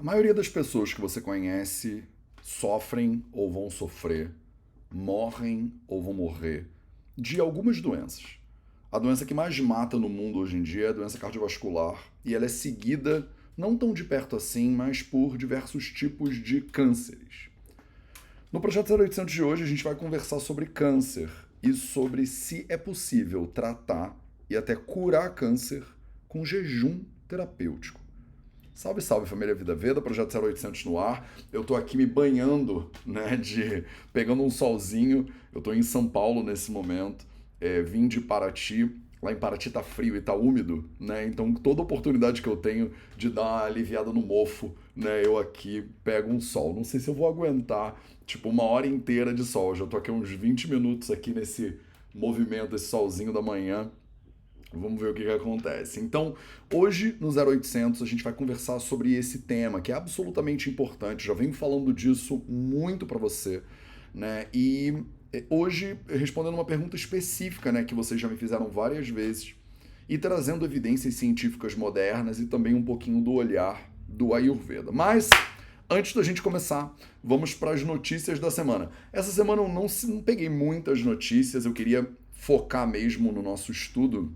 A maioria das pessoas que você conhece sofrem ou vão sofrer, morrem ou vão morrer de algumas doenças. A doença que mais mata no mundo hoje em dia é a doença cardiovascular e ela é seguida não tão de perto assim, mas por diversos tipos de cânceres. No projeto 0800 de hoje a gente vai conversar sobre câncer e sobre se é possível tratar e até curar câncer com jejum terapêutico. Salve, salve família Vida Veda, projeto 0800 no ar. Eu tô aqui me banhando, né, de pegando um solzinho. Eu tô em São Paulo nesse momento. É, vim de Paraty. Lá em Paraty tá frio e tá úmido, né? Então toda oportunidade que eu tenho de dar uma aliviada no mofo, né, eu aqui pego um sol. Não sei se eu vou aguentar tipo uma hora inteira de sol. Eu já tô aqui uns 20 minutos aqui nesse movimento, esse solzinho da manhã. Vamos ver o que, que, acontece. Então, hoje no 0800 a gente vai conversar sobre esse tema que é absolutamente importante. Já venho falando disso muito para você, né? E é, hoje respondendo uma pergunta específica, né, que vocês já me fizeram várias vezes e trazendo evidências científicas modernas e também um pouquinho do olhar do Ayurveda. Mas antes da gente começar, vamos para as notícias da semana. Essa semana eu não, não peguei muitas notícias, eu queria focar mesmo no nosso estudo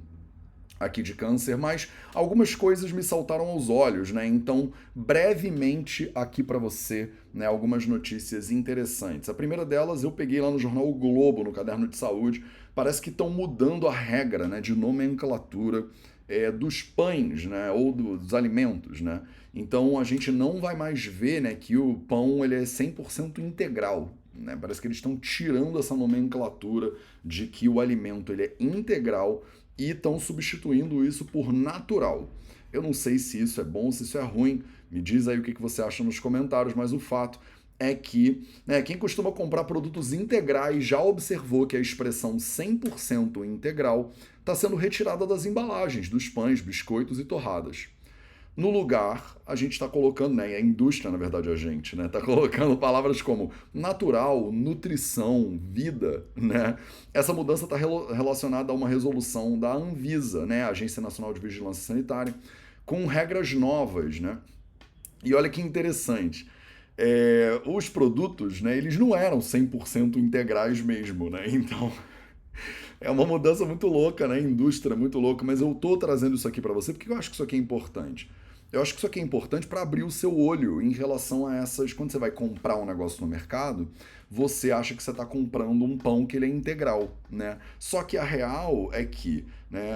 aqui de câncer, mas algumas coisas me saltaram aos olhos, né? Então, brevemente aqui para você, né, algumas notícias interessantes. A primeira delas eu peguei lá no jornal o Globo, no caderno de saúde. Parece que estão mudando a regra, né, de nomenclatura é, dos pães, né, ou dos alimentos, né? Então, a gente não vai mais ver, né, que o pão ele é 100% integral, né? Parece que eles estão tirando essa nomenclatura de que o alimento ele é integral e estão substituindo isso por natural. Eu não sei se isso é bom, se isso é ruim. Me diz aí o que você acha nos comentários, mas o fato é que né, quem costuma comprar produtos integrais já observou que a expressão 100% integral está sendo retirada das embalagens dos pães, biscoitos e torradas. No lugar, a gente está colocando, né, a indústria, na verdade, a gente, né, está colocando palavras como natural, nutrição, vida, né? Essa mudança está relacionada a uma resolução da Anvisa, né, Agência Nacional de Vigilância Sanitária, com regras novas, né? E olha que interessante, é, os produtos, né, eles não eram 100% integrais mesmo, né? Então, é uma mudança muito louca, né? Indústria muito louca, mas eu tô trazendo isso aqui para você porque eu acho que isso aqui é importante. Eu acho que isso aqui é importante para abrir o seu olho em relação a essas. Quando você vai comprar um negócio no mercado, você acha que você está comprando um pão que ele é integral, né? Só que a real é que, né?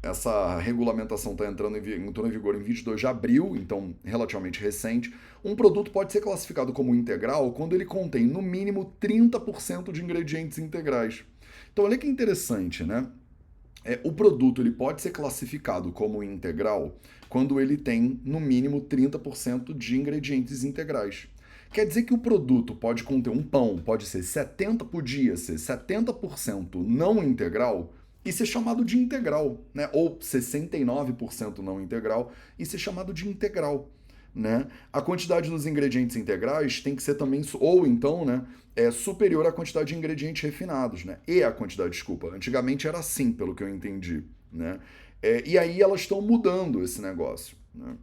Essa regulamentação está entrando em, entrou em vigor em 22 de abril, então relativamente recente. Um produto pode ser classificado como integral quando ele contém no mínimo 30% de ingredientes integrais. Então olha que interessante, né? É, o produto ele pode ser classificado como integral quando ele tem no mínimo 30% de ingredientes integrais. Quer dizer que o produto pode conter um pão, pode ser 70 podia ser 70% não integral e ser chamado de integral, né? Ou 69% não integral e ser chamado de integral né? A quantidade dos ingredientes integrais tem que ser também, ou então, né, é superior à quantidade de ingredientes refinados, né? E a quantidade, desculpa. Antigamente era assim, pelo que eu entendi, né? É, e aí elas estão mudando esse negócio, né?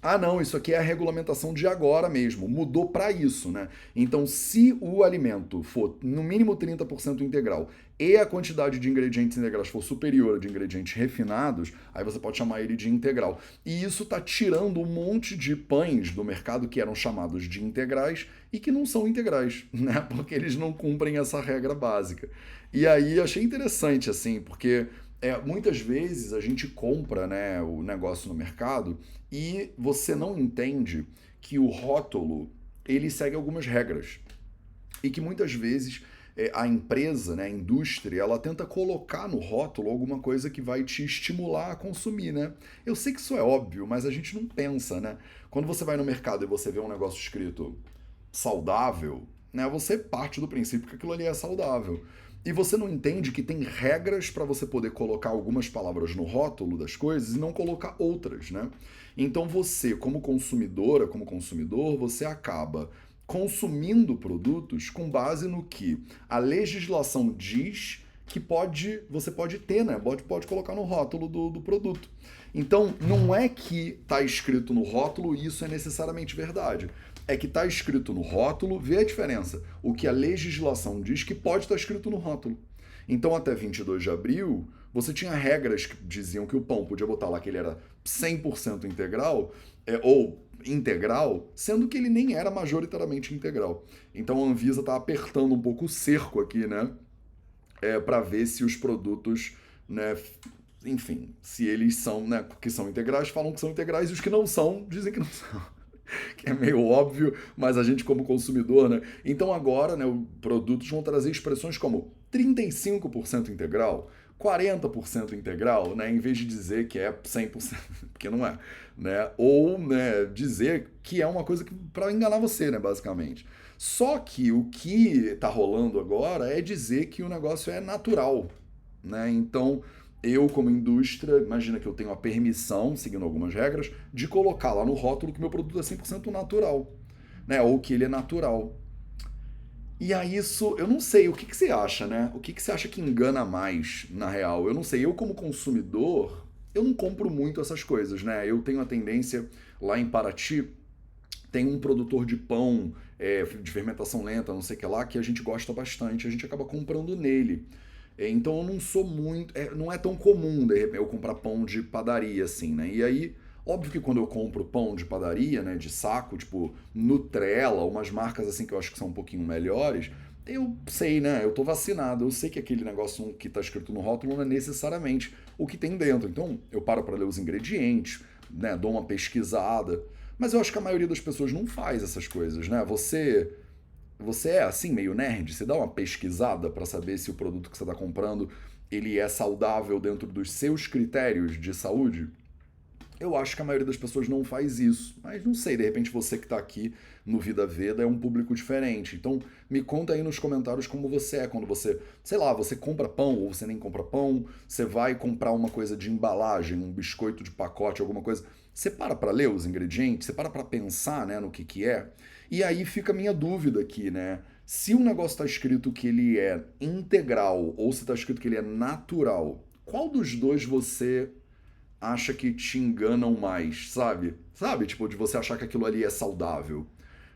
Ah, não, isso aqui é a regulamentação de agora mesmo, mudou para isso, né? Então, se o alimento for no mínimo 30% integral e a quantidade de ingredientes integrais for superior a de ingredientes refinados, aí você pode chamar ele de integral. E isso está tirando um monte de pães do mercado que eram chamados de integrais e que não são integrais, né? Porque eles não cumprem essa regra básica. E aí achei interessante, assim, porque é, muitas vezes a gente compra né, o negócio no mercado e você não entende que o rótulo ele segue algumas regras e que muitas vezes é, a empresa, né, a indústria, ela tenta colocar no rótulo alguma coisa que vai te estimular a consumir, né? Eu sei que isso é óbvio, mas a gente não pensa, né? Quando você vai no mercado e você vê um negócio escrito saudável, né, você parte do princípio que aquilo ali é saudável e você não entende que tem regras para você poder colocar algumas palavras no rótulo das coisas e não colocar outras, né? Então você, como consumidora, como consumidor, você acaba consumindo produtos com base no que a legislação diz que pode você pode ter, né? Pode, pode colocar no rótulo do, do produto. Então, não é que está escrito no rótulo e isso é necessariamente verdade. É que está escrito no rótulo, vê a diferença. O que a legislação diz que pode estar tá escrito no rótulo. Então, até 22 de abril, você tinha regras que diziam que o pão podia botar lá que ele era 100% integral, é, ou integral, sendo que ele nem era majoritariamente integral. Então a Anvisa está apertando um pouco o cerco aqui, né? É, para ver se os produtos, né, enfim, se eles são, né, que são integrais, falam que são integrais, e os que não são, dizem que não são. que é meio óbvio, mas a gente como consumidor, né? Então agora, né, os produtos vão trazer expressões como 35% integral, 40% integral, né, em vez de dizer que é 100%, porque não é, né? Ou, né, dizer que é uma coisa para enganar você, né, basicamente. Só que o que está rolando agora é dizer que o negócio é natural, né? Então, eu como indústria, imagina que eu tenho a permissão, seguindo algumas regras, de colocar lá no rótulo que meu produto é 100% natural, né? Ou que ele é natural. E aí isso, eu não sei, o que, que você acha, né? O que, que você acha que engana mais, na real? Eu não sei, eu como consumidor, eu não compro muito essas coisas, né? Eu tenho a tendência, lá em Paraty, tem um produtor de pão é, de fermentação lenta, não sei o que lá, que a gente gosta bastante, a gente acaba comprando nele. É, então eu não sou muito. É, não é tão comum, de repente, eu comprar pão de padaria, assim, né? E aí Óbvio que quando eu compro pão de padaria, né, de saco, tipo Nutrela, umas marcas assim que eu acho que são um pouquinho melhores, eu sei, né? Eu tô vacinado, eu sei que aquele negócio que tá escrito no rótulo não é necessariamente o que tem dentro. Então, eu paro para ler os ingredientes, né, dou uma pesquisada, mas eu acho que a maioria das pessoas não faz essas coisas, né? Você você é assim meio nerd, você dá uma pesquisada para saber se o produto que você está comprando ele é saudável dentro dos seus critérios de saúde? Eu acho que a maioria das pessoas não faz isso. Mas não sei, de repente você que está aqui no Vida Veda é um público diferente. Então me conta aí nos comentários como você é quando você, sei lá, você compra pão ou você nem compra pão, você vai comprar uma coisa de embalagem, um biscoito de pacote, alguma coisa. Você para para ler os ingredientes, você para para pensar né, no que, que é. E aí fica a minha dúvida aqui, né? Se um negócio está escrito que ele é integral ou se está escrito que ele é natural, qual dos dois você acha que te enganam mais, sabe? Sabe? Tipo, de você achar que aquilo ali é saudável.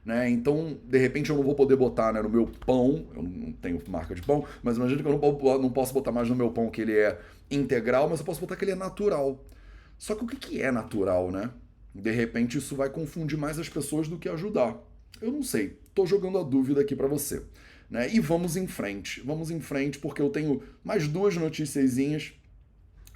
Né? Então, de repente, eu não vou poder botar né, no meu pão, eu não tenho marca de pão, mas imagina que eu não, não posso botar mais no meu pão que ele é integral, mas eu posso botar que ele é natural. Só que o que é natural, né? De repente, isso vai confundir mais as pessoas do que ajudar. Eu não sei, tô jogando a dúvida aqui para você. Né? E vamos em frente, vamos em frente, porque eu tenho mais duas noticiazinhas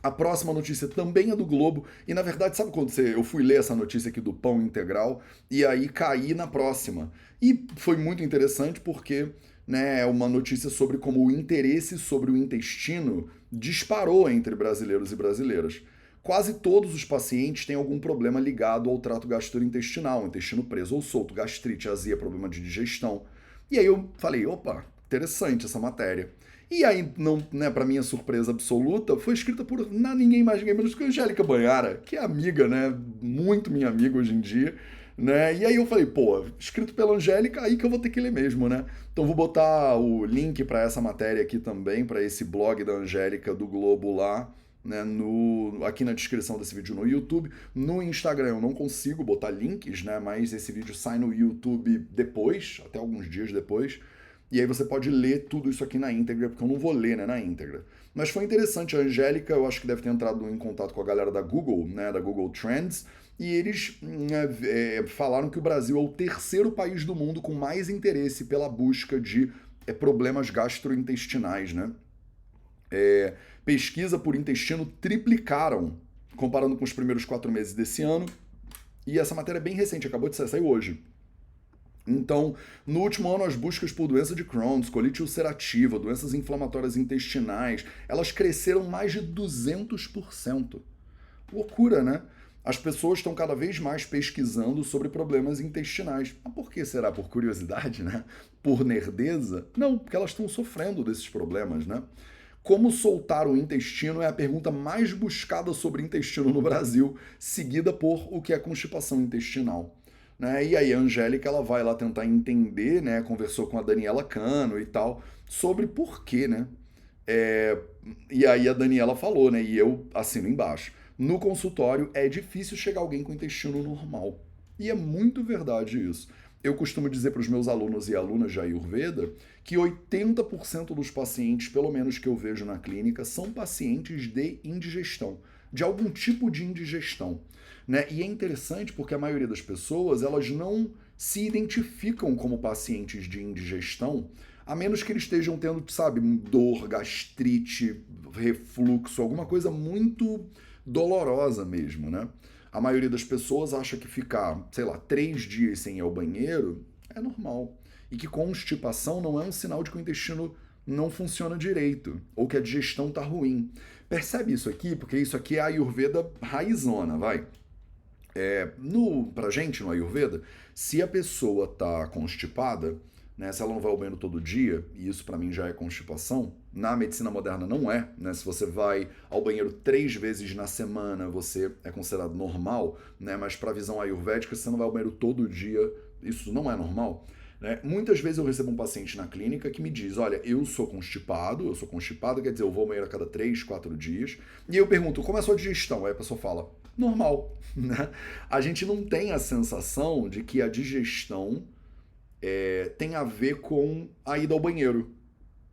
a próxima notícia também é do Globo. E na verdade, sabe quando você, eu fui ler essa notícia aqui do pão integral e aí caí na próxima. E foi muito interessante porque né, é uma notícia sobre como o interesse sobre o intestino disparou entre brasileiros e brasileiras. Quase todos os pacientes têm algum problema ligado ao trato gastrointestinal, intestino preso ou solto, gastrite, azia, problema de digestão. E aí eu falei, opa, interessante essa matéria. E aí, não, né, para minha surpresa absoluta, foi escrita por não, ninguém mais, ninguém menos que Angélica Banhara, que é amiga, né? Muito minha amiga hoje em dia. Né? E aí eu falei, pô, escrito pela Angélica, aí que eu vou ter que ler mesmo, né? Então vou botar o link para essa matéria aqui também, para esse blog da Angélica do Globo lá, né, no, aqui na descrição desse vídeo no YouTube. No Instagram eu não consigo botar links, né, mas esse vídeo sai no YouTube depois, até alguns dias depois. E aí você pode ler tudo isso aqui na íntegra, porque eu não vou ler né, na íntegra. Mas foi interessante, a Angélica, eu acho que deve ter entrado em contato com a galera da Google, né, da Google Trends, e eles é, é, falaram que o Brasil é o terceiro país do mundo com mais interesse pela busca de é, problemas gastrointestinais, né? É, pesquisa por intestino triplicaram, comparando com os primeiros quatro meses desse ano, e essa matéria é bem recente, acabou de sair, hoje. Então, no último ano, as buscas por doença de Crohn's, colite ulcerativa, doenças inflamatórias intestinais, elas cresceram mais de 200%. Loucura, né? As pessoas estão cada vez mais pesquisando sobre problemas intestinais. Mas por que será? Por curiosidade, né? Por nerdeza? Não, porque elas estão sofrendo desses problemas, né? Como soltar o intestino é a pergunta mais buscada sobre intestino no Brasil, seguida por o que é constipação intestinal. Né? E aí a Angélica ela vai lá tentar entender, né? Conversou com a Daniela Cano e tal, sobre por quê, né? É, e aí a Daniela falou, né? E eu assino embaixo. No consultório é difícil chegar alguém com intestino normal. E é muito verdade isso. Eu costumo dizer para os meus alunos e alunas de Ayurveda que 80% dos pacientes, pelo menos que eu vejo na clínica, são pacientes de indigestão, de algum tipo de indigestão. Né? E é interessante porque a maioria das pessoas elas não se identificam como pacientes de indigestão, a menos que eles estejam tendo, sabe, dor, gastrite, refluxo, alguma coisa muito dolorosa mesmo, né? A maioria das pessoas acha que ficar, sei lá, três dias sem ir ao banheiro é normal. E que constipação não é um sinal de que o intestino não funciona direito ou que a digestão tá ruim. Percebe isso aqui? Porque isso aqui é a Ayurveda raizona, vai. É, no, pra gente, no Ayurveda, se a pessoa tá constipada, né, se ela não vai ao banheiro todo dia, e isso para mim já é constipação, na medicina moderna não é. Né? Se você vai ao banheiro três vezes na semana, você é considerado normal, né? mas para a visão ayurvédica, se você não vai ao banheiro todo dia, isso não é normal. Né? Muitas vezes eu recebo um paciente na clínica que me diz: Olha, eu sou constipado, eu sou constipado, quer dizer, eu vou ao banheiro a cada três, quatro dias. E eu pergunto: Como é a sua digestão? Aí a pessoa fala: Normal. Né? A gente não tem a sensação de que a digestão é, tem a ver com a ida ao banheiro.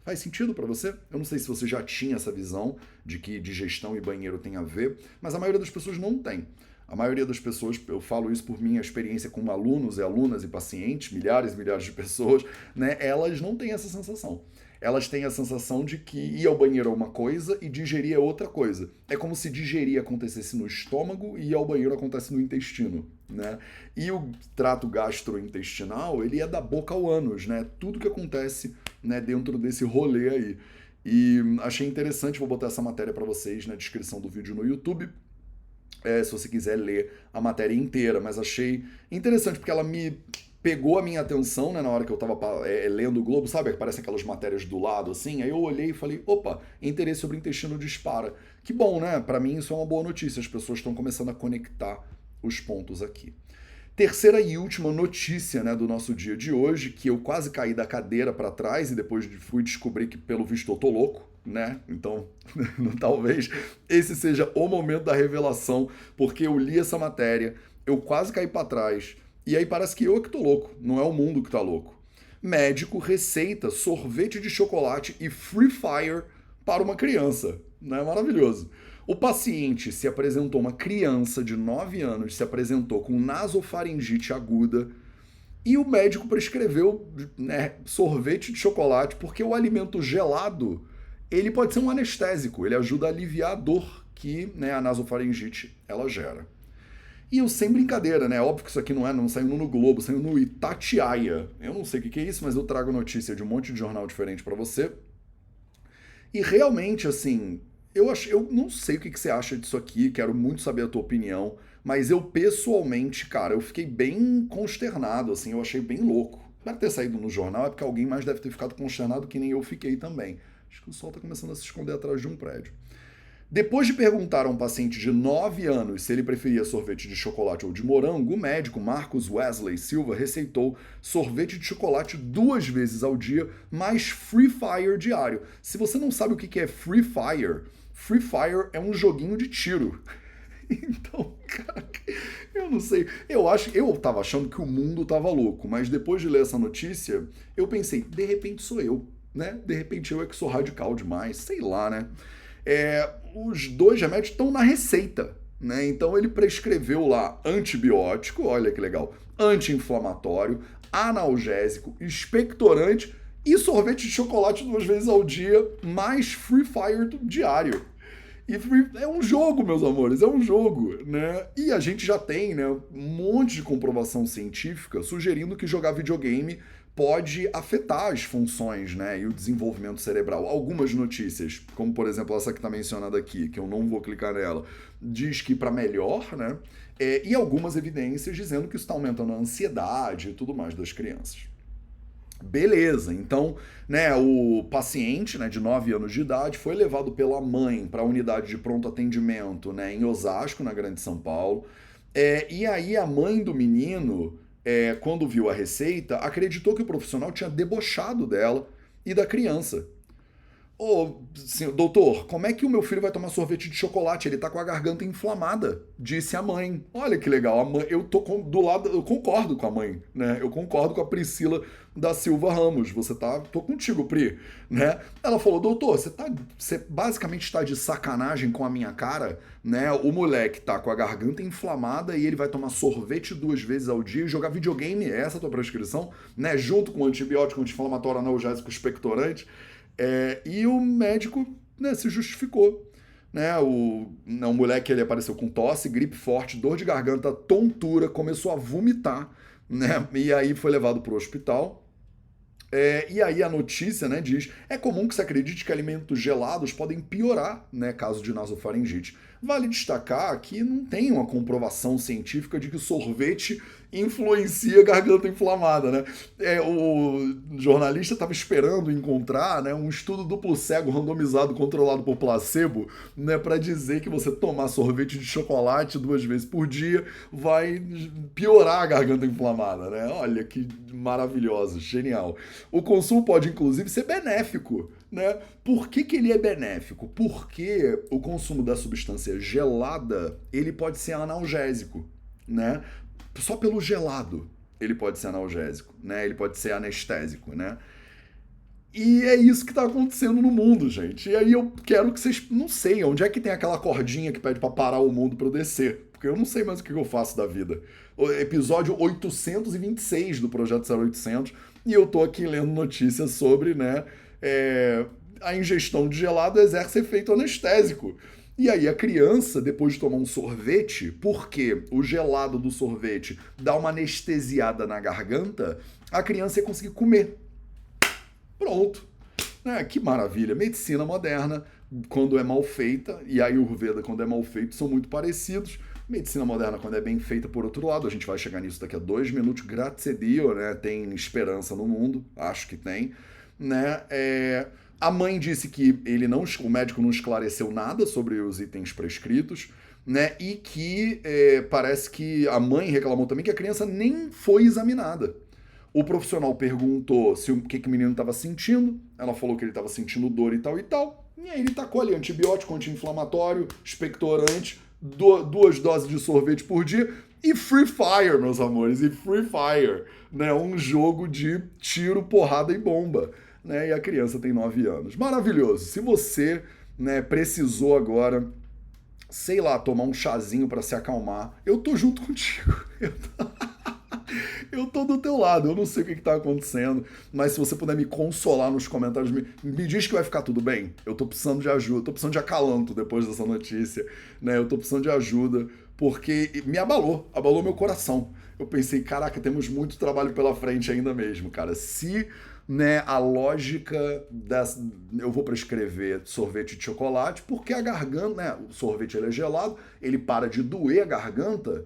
Faz sentido para você? Eu não sei se você já tinha essa visão de que digestão e banheiro tem a ver, mas a maioria das pessoas não tem. A maioria das pessoas, eu falo isso por minha experiência com alunos e alunas e pacientes, milhares e milhares de pessoas, né? Elas não têm essa sensação elas têm a sensação de que ir ao banheiro é uma coisa e digerir é outra coisa. É como se digerir acontecesse no estômago e ir ao banheiro acontece no intestino, né? E o trato gastrointestinal, ele é da boca ao ânus, né? Tudo que acontece, né, dentro desse rolê aí. E achei interessante, vou botar essa matéria para vocês na descrição do vídeo no YouTube. É, se você quiser ler a matéria inteira, mas achei interessante porque ela me pegou a minha atenção, né, na hora que eu tava é, lendo o Globo, sabe? Aparecem aquelas matérias do lado, assim. Aí eu olhei e falei, opa, interesse sobre o intestino dispara. Que bom, né? Para mim isso é uma boa notícia. As pessoas estão começando a conectar os pontos aqui. Terceira e última notícia né, do nosso dia de hoje, que eu quase caí da cadeira para trás e depois fui descobrir que, pelo visto, eu tô louco, né? Então, talvez esse seja o momento da revelação, porque eu li essa matéria, eu quase caí para trás, e aí parece que eu que tô louco, não é o mundo que tá louco. Médico receita sorvete de chocolate e Free Fire para uma criança. Não é maravilhoso? O paciente se apresentou, uma criança de 9 anos se apresentou com nasofaringite aguda e o médico prescreveu né, sorvete de chocolate porque o alimento gelado ele pode ser um anestésico, ele ajuda a aliviar a dor que né, a nasofaringite ela gera. E eu sem brincadeira, né? Óbvio que isso aqui não é, não saiu no Globo, saiu no Itatiaia. Eu não sei o que é isso, mas eu trago notícia de um monte de jornal diferente para você. E realmente, assim, eu, acho, eu não sei o que, que você acha disso aqui, quero muito saber a tua opinião, mas eu pessoalmente, cara, eu fiquei bem consternado, assim, eu achei bem louco. Deve ter saído no jornal, é porque alguém mais deve ter ficado consternado que nem eu fiquei também. Acho que o sol tá começando a se esconder atrás de um prédio. Depois de perguntar a um paciente de 9 anos se ele preferia sorvete de chocolate ou de morango, o médico Marcos Wesley Silva receitou sorvete de chocolate duas vezes ao dia, mais Free Fire diário. Se você não sabe o que é Free Fire, Free Fire é um joguinho de tiro. Então, cara, eu não sei. Eu acho, eu tava achando que o mundo tava louco, mas depois de ler essa notícia, eu pensei, de repente sou eu, né? De repente eu é que sou radical demais, sei lá, né? É, os dois remédios estão na receita. Né? Então ele prescreveu lá antibiótico, olha que legal, anti-inflamatório, analgésico, expectorante e sorvete de chocolate duas vezes ao dia, mais Free Fire diário. E é um jogo, meus amores, é um jogo, né? E a gente já tem, né, um monte de comprovação científica sugerindo que jogar videogame pode afetar as funções né, e o desenvolvimento cerebral. Algumas notícias, como por exemplo essa que está mencionada aqui, que eu não vou clicar nela, diz que para melhor, né? É, e algumas evidências dizendo que isso está aumentando a ansiedade e tudo mais das crianças. Beleza, então, né, o paciente, né, de 9 anos de idade, foi levado pela mãe para a unidade de pronto atendimento, né, em Osasco, na Grande São Paulo. É, e aí a mãe do menino é, quando viu a receita, acreditou que o profissional tinha debochado dela e da criança. Ô, doutor, como é que o meu filho vai tomar sorvete de chocolate? Ele tá com a garganta inflamada, disse a mãe. Olha que legal, a mãe, eu tô com, do lado, eu concordo com a mãe, né? Eu concordo com a Priscila da Silva Ramos. Você tá, tô contigo, Pri, né? Ela falou: "Doutor, você tá, você basicamente está de sacanagem com a minha cara, né? O moleque tá com a garganta inflamada e ele vai tomar sorvete duas vezes ao dia e jogar videogame, é essa a tua prescrição, né? Junto com antibiótico, anti-inflamatório, analgésico, expectorante." É, e o médico né, se justificou. Né, o, o moleque ele apareceu com tosse, gripe forte, dor de garganta, tontura, começou a vomitar, né? E aí foi levado para o hospital. É, e aí a notícia né, diz: é comum que se acredite que alimentos gelados podem piorar, né, caso de nasofaringite. Vale destacar que não tem uma comprovação científica de que sorvete influencia a garganta inflamada, né? É, o jornalista estava esperando encontrar né, um estudo duplo cego randomizado controlado por placebo, né, para dizer que você tomar sorvete de chocolate duas vezes por dia vai piorar a garganta inflamada, né? Olha que maravilhoso, genial. O consumo pode inclusive ser benéfico, né? Por que, que ele é benéfico? Porque o consumo da substância gelada ele pode ser analgésico, né? Só pelo gelado ele pode ser analgésico, né? Ele pode ser anestésico, né? E é isso que está acontecendo no mundo, gente. E aí eu quero que vocês. Não sei, onde é que tem aquela cordinha que pede para parar o mundo para eu descer? Porque eu não sei mais o que eu faço da vida. O episódio 826 do Projeto 0800. E eu tô aqui lendo notícias sobre, né? É, a ingestão de gelado exerce efeito anestésico. E aí a criança, depois de tomar um sorvete, porque o gelado do sorvete dá uma anestesiada na garganta, a criança ia conseguir comer. Pronto. É, que maravilha. Medicina moderna, quando é mal feita, e a Ayurveda, quando é mal feito, são muito parecidos. Medicina moderna, quando é bem feita, por outro lado, a gente vai chegar nisso daqui a dois minutos. Grazie Dio, né? Tem esperança no mundo, acho que tem. Né? É a mãe disse que ele não, o médico não esclareceu nada sobre os itens prescritos, né? E que é, parece que a mãe reclamou também que a criança nem foi examinada. O profissional perguntou se o que, que o menino estava sentindo. Ela falou que ele estava sentindo dor e tal e tal. E aí ele tacou ali antibiótico, anti-inflamatório, expectorante, duas doses de sorvete por dia e Free Fire, meus amores, e Free Fire, né? Um jogo de tiro, porrada e bomba né? E a criança tem 9 anos. Maravilhoso. Se você né, precisou agora, sei lá, tomar um chazinho para se acalmar, eu tô junto contigo. Eu tô... eu tô do teu lado, eu não sei o que, que tá acontecendo, mas se você puder me consolar nos comentários, me, me diz que vai ficar tudo bem. Eu tô precisando de ajuda, tô precisando de acalanto depois dessa notícia, né? Eu tô precisando de ajuda, porque me abalou, abalou meu coração. Eu pensei, caraca, temos muito trabalho pela frente ainda mesmo, cara. Se né, a lógica das. Eu vou prescrever sorvete de chocolate, porque a garganta, né? O sorvete ele é gelado, ele para de doer a garganta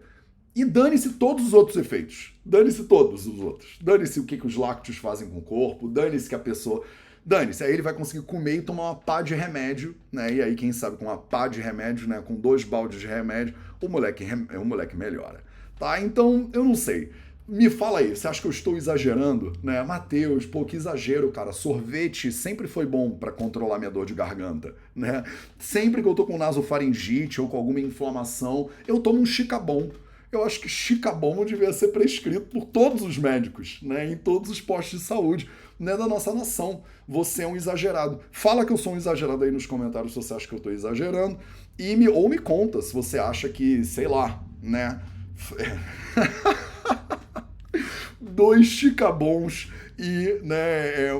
e dane-se todos os outros efeitos. Dane-se todos os outros. Dane-se o que, que os lácteos fazem com o corpo, dane-se que a pessoa. Dane-se, aí ele vai conseguir comer e tomar uma pá de remédio, né? E aí, quem sabe, com uma pá de remédio, né? Com dois baldes de remédio, o moleque, o moleque melhora. Tá? Então, eu não sei. Me fala aí, você acha que eu estou exagerando? Né? Matheus, pô, que exagero, cara. Sorvete sempre foi bom para controlar minha dor de garganta, né? Sempre que eu tô com nasofaringite ou com alguma inflamação, eu tomo um chicabon. Eu acho que chicabon devia ser prescrito por todos os médicos, né? Em todos os postos de saúde, né? Da nossa nação. Você é um exagerado. Fala que eu sou um exagerado aí nos comentários se você acha que eu tô exagerando. E me, ou me conta se você acha que, sei lá, né? dois chicabons e né, é,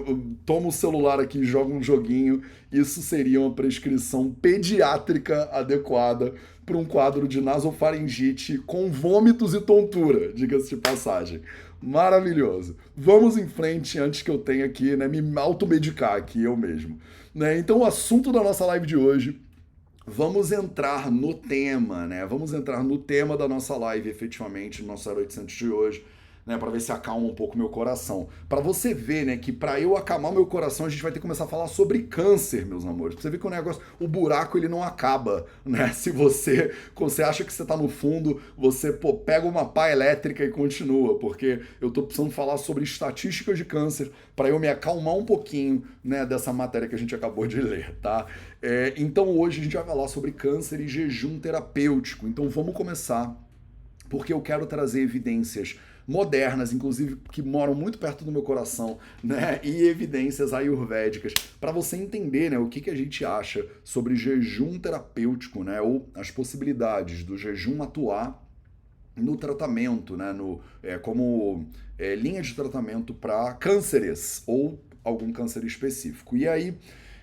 toma o celular aqui joga um joguinho. Isso seria uma prescrição pediátrica adequada para um quadro de nasofaringite com vômitos e tontura, diga-se de passagem. Maravilhoso. Vamos em frente antes que eu tenha aqui, né, me automedicar aqui eu mesmo. Né? Então, o assunto da nossa live de hoje vamos entrar no tema, né? Vamos entrar no tema da nossa live, efetivamente, no nosso 0800 de hoje, né, para ver se acalma um pouco meu coração. Para você ver, né, que para eu acalmar meu coração, a gente vai ter que começar a falar sobre câncer, meus amores. Pra você ver que o negócio, o buraco ele não acaba, né? Se você, você acha que você tá no fundo, você pô, pega uma pá elétrica e continua, porque eu tô precisando falar sobre estatísticas de câncer para eu me acalmar um pouquinho, né, dessa matéria que a gente acabou de ler, tá? É, então hoje a gente vai falar sobre câncer e jejum terapêutico. Então vamos começar porque eu quero trazer evidências modernas, inclusive que moram muito perto do meu coração, né? E evidências ayurvédicas para você entender, né, o que, que a gente acha sobre jejum terapêutico, né? Ou as possibilidades do jejum atuar no tratamento, né? No, é, como é, linha de tratamento para cânceres ou algum câncer específico. E aí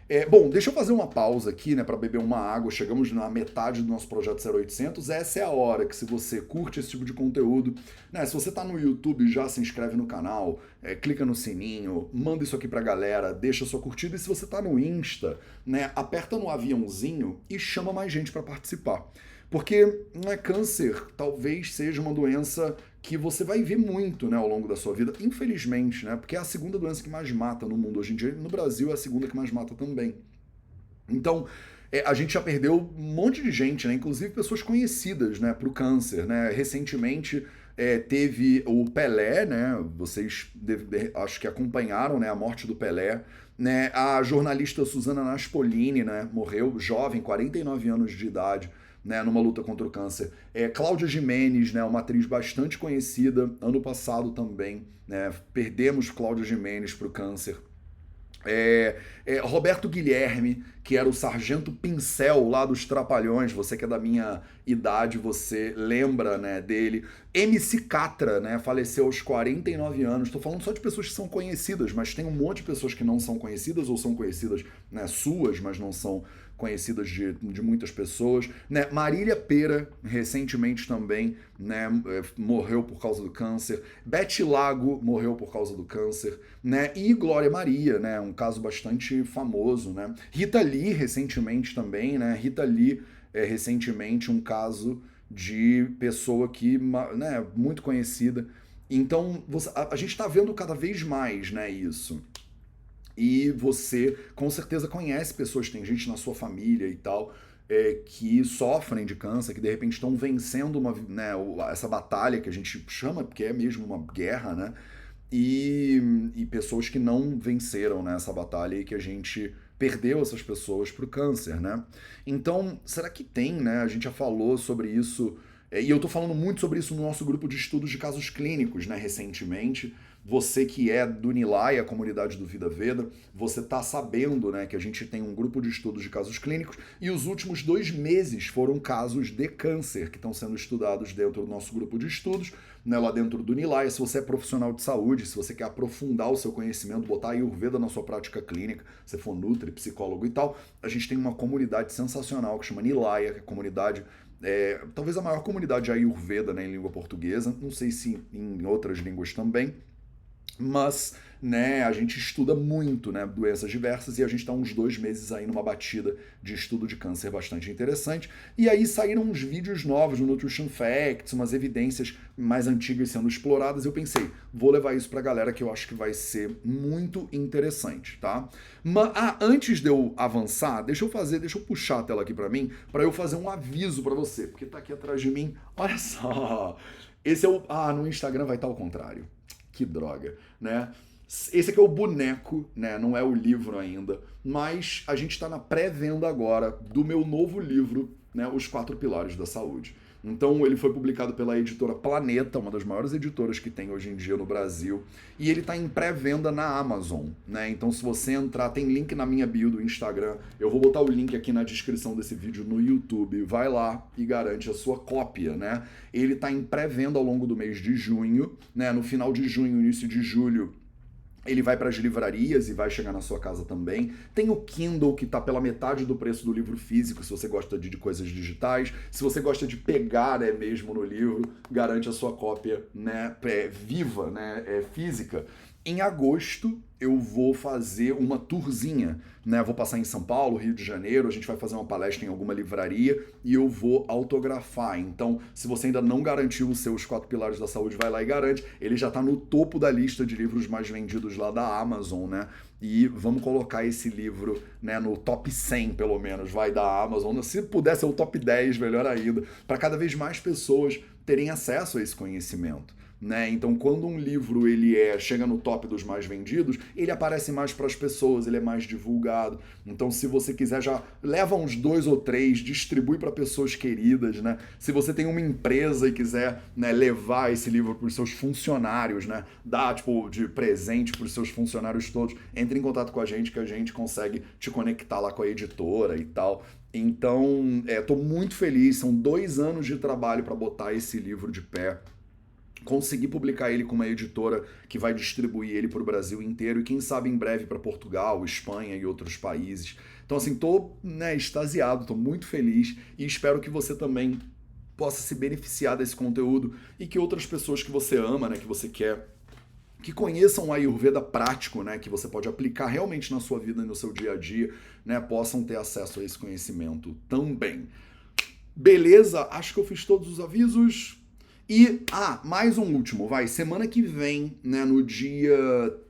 é, bom, deixa eu fazer uma pausa aqui, né, para beber uma água. Chegamos na metade do nosso projeto 0800. Essa é a hora que, se você curte esse tipo de conteúdo, né, se você está no YouTube, já se inscreve no canal, é, clica no sininho, manda isso aqui pra galera, deixa sua curtida. E se você está no Insta, né, aperta no aviãozinho e chama mais gente para participar. Porque não é câncer, talvez seja uma doença que você vai ver muito né, ao longo da sua vida, infelizmente, né? Porque é a segunda doença que mais mata no mundo hoje em dia. No Brasil é a segunda que mais mata também. Então, é, a gente já perdeu um monte de gente, né? Inclusive pessoas conhecidas, né, para o câncer, né? Recentemente é, teve o Pelé, né? Vocês deve, de, acho que acompanharam, né, a morte do Pelé. Né? A jornalista Susana Naspolini, né, morreu jovem, 49 anos de idade né, numa luta contra o câncer. É, Cláudia Jimenez, né, uma atriz bastante conhecida, ano passado também, né, perdemos Cláudia Jimenez para o câncer. É, é, Roberto Guilherme, que era o sargento pincel lá dos Trapalhões, você que é da minha idade, você lembra né, dele. MC Catra, né, faleceu aos 49 anos. Estou falando só de pessoas que são conhecidas, mas tem um monte de pessoas que não são conhecidas ou são conhecidas né, suas, mas não são conhecidas de, de muitas pessoas. Né? Marília Pera, recentemente também, né, é, morreu por causa do câncer. Beth Lago morreu por causa do câncer. Né? E Glória Maria, né, um caso bastante famoso. Né? Rita Lee, recentemente também. Né? Rita Lee, é, recentemente, um caso de pessoa que, né, muito conhecida. Então, você, a, a gente está vendo cada vez mais né, isso. E você com certeza conhece pessoas, tem gente na sua família e tal, é, que sofrem de câncer, que de repente estão vencendo uma, né, essa batalha que a gente chama, porque é mesmo uma guerra, né? E, e pessoas que não venceram né, batalha e que a gente perdeu essas pessoas para o câncer, né? Então, será que tem, né? A gente já falou sobre isso, é, e eu estou falando muito sobre isso no nosso grupo de estudos de casos clínicos, né, recentemente. Você que é do Nilai, a comunidade do Vida Veda, você está sabendo né, que a gente tem um grupo de estudos de casos clínicos e os últimos dois meses foram casos de câncer que estão sendo estudados dentro do nosso grupo de estudos, né, lá dentro do Nilai. Se você é profissional de saúde, se você quer aprofundar o seu conhecimento, botar a Ayurveda na sua prática clínica, se for nutri, psicólogo e tal, a gente tem uma comunidade sensacional que chama Nilaya, que é a comunidade é, talvez a maior comunidade Ayurveda né, em língua portuguesa, não sei se em outras línguas também, mas né, a gente estuda muito né, doenças diversas e a gente está uns dois meses aí numa batida de estudo de câncer bastante interessante. E aí saíram uns vídeos novos no Nutrition Facts, umas evidências mais antigas sendo exploradas. Eu pensei, vou levar isso para a galera que eu acho que vai ser muito interessante, tá? Mas ah, antes de eu avançar, deixa eu fazer, deixa eu puxar a tela aqui para mim, para eu fazer um aviso para você, porque tá aqui atrás de mim. Olha só. Esse é o ah, no Instagram vai estar ao contrário que droga, né? Esse aqui é o boneco, né? Não é o livro ainda, mas a gente está na pré-venda agora do meu novo livro, né? Os Quatro Pilares da Saúde. Então ele foi publicado pela editora Planeta, uma das maiores editoras que tem hoje em dia no Brasil, e ele está em pré-venda na Amazon, né? Então se você entrar, tem link na minha bio do Instagram, eu vou botar o link aqui na descrição desse vídeo no YouTube, vai lá e garante a sua cópia, né? Ele está em pré-venda ao longo do mês de junho, né? No final de junho, início de julho, ele vai para as livrarias e vai chegar na sua casa também. Tem o Kindle, que está pela metade do preço do livro físico, se você gosta de, de coisas digitais. Se você gosta de pegar né, mesmo no livro, garante a sua cópia né, é, viva, né, é, física. Em agosto eu vou fazer uma tourzinha, né? Vou passar em São Paulo, Rio de Janeiro, a gente vai fazer uma palestra em alguma livraria e eu vou autografar. Então, se você ainda não garantiu os seus quatro pilares da saúde, vai lá e garante. Ele já está no topo da lista de livros mais vendidos lá da Amazon, né? E vamos colocar esse livro né, no top 100, pelo menos, vai da Amazon. Se puder ser o top 10, melhor ainda, para cada vez mais pessoas terem acesso a esse conhecimento. Né? Então, quando um livro ele é chega no top dos mais vendidos, ele aparece mais para as pessoas, ele é mais divulgado. Então, se você quiser já leva uns dois ou três, distribui para pessoas queridas, né? Se você tem uma empresa e quiser né, levar esse livro para os seus funcionários, né? Dar tipo de presente para os seus funcionários todos, entre em contato com a gente que a gente consegue te conectar lá com a editora e tal. Então, estou é, muito feliz. São dois anos de trabalho para botar esse livro de pé conseguir publicar ele com uma editora que vai distribuir ele para o Brasil inteiro e quem sabe em breve para Portugal, Espanha e outros países. Então assim, tô né, extasiado, tô muito feliz e espero que você também possa se beneficiar desse conteúdo e que outras pessoas que você ama, né, que você quer que conheçam o Ayurveda prático, né, que você pode aplicar realmente na sua vida no seu dia a dia, né, possam ter acesso a esse conhecimento também. Beleza? Acho que eu fiz todos os avisos. E, ah, mais um último, vai. Semana que vem, né, no dia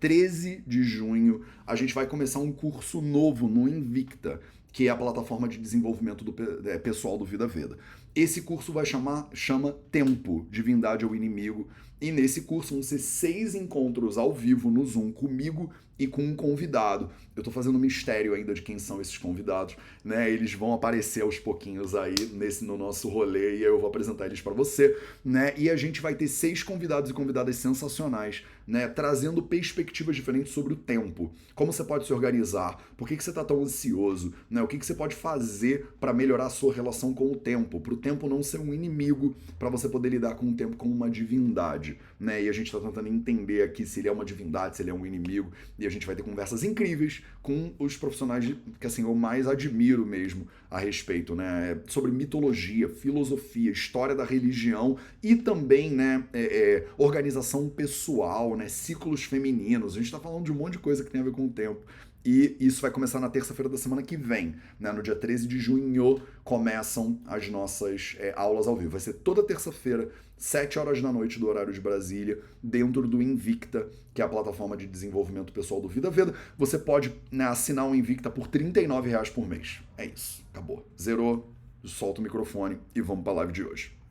13 de junho, a gente vai começar um curso novo no Invicta, que é a plataforma de desenvolvimento do é, pessoal do Vida Veda. Esse curso vai chamar chama Tempo, Divindade ao Inimigo, e nesse curso vão ser seis encontros ao vivo no Zoom comigo e com um convidado. Eu tô fazendo um mistério ainda de quem são esses convidados, né? Eles vão aparecer aos pouquinhos aí nesse no nosso rolê e eu vou apresentar eles para você, né? E a gente vai ter seis convidados e convidadas sensacionais, né? Trazendo perspectivas diferentes sobre o tempo. Como você pode se organizar? Por que, que você tá tão ansioso? Né? O que, que você pode fazer para melhorar a sua relação com o tempo? Para o tempo não ser um inimigo, para você poder lidar com o tempo como uma divindade, né? E a gente tá tentando entender aqui se ele é uma divindade, se ele é um inimigo. E a gente vai ter conversas incríveis com os profissionais que assim eu mais admiro mesmo a respeito, né? É sobre mitologia, filosofia, história da religião e também, né, é, é, organização pessoal, né, ciclos femininos. A gente está falando de um monte de coisa que tem a ver com o tempo. E isso vai começar na terça-feira da semana que vem. Né? No dia 13 de junho começam as nossas é, aulas ao vivo. Vai ser toda terça-feira, 7 horas da noite do horário de Brasília, dentro do Invicta, que é a plataforma de desenvolvimento pessoal do Vida Veda. Você pode né, assinar o Invicta por R$ reais por mês. É isso, acabou. Zerou, solta o microfone e vamos para a live de hoje.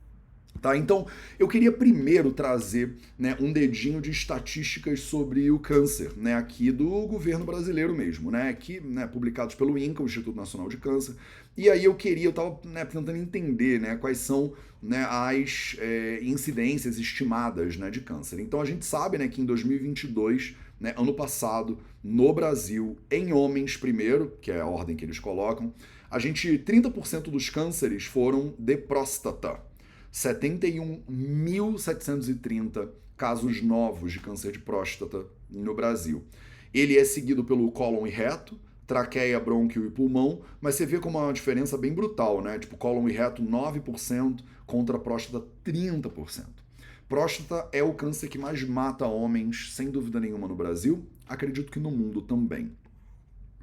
Tá? Então, eu queria primeiro trazer né, um dedinho de estatísticas sobre o câncer, né, aqui do governo brasileiro mesmo, né, aqui, né, publicados pelo INCA, o Instituto Nacional de Câncer. E aí eu queria, eu estava né, tentando entender né, quais são né, as é, incidências estimadas né, de câncer. Então, a gente sabe né, que em 2022, né, ano passado, no Brasil, em homens primeiro, que é a ordem que eles colocam, a gente 30% dos cânceres foram de próstata. 71.730 casos novos de câncer de próstata no Brasil. Ele é seguido pelo cólon e reto, traqueia, brônquio e pulmão, mas você vê como é uma diferença bem brutal, né? Tipo, cólon e reto 9% contra próstata 30%. Próstata é o câncer que mais mata homens, sem dúvida nenhuma, no Brasil, acredito que no mundo também.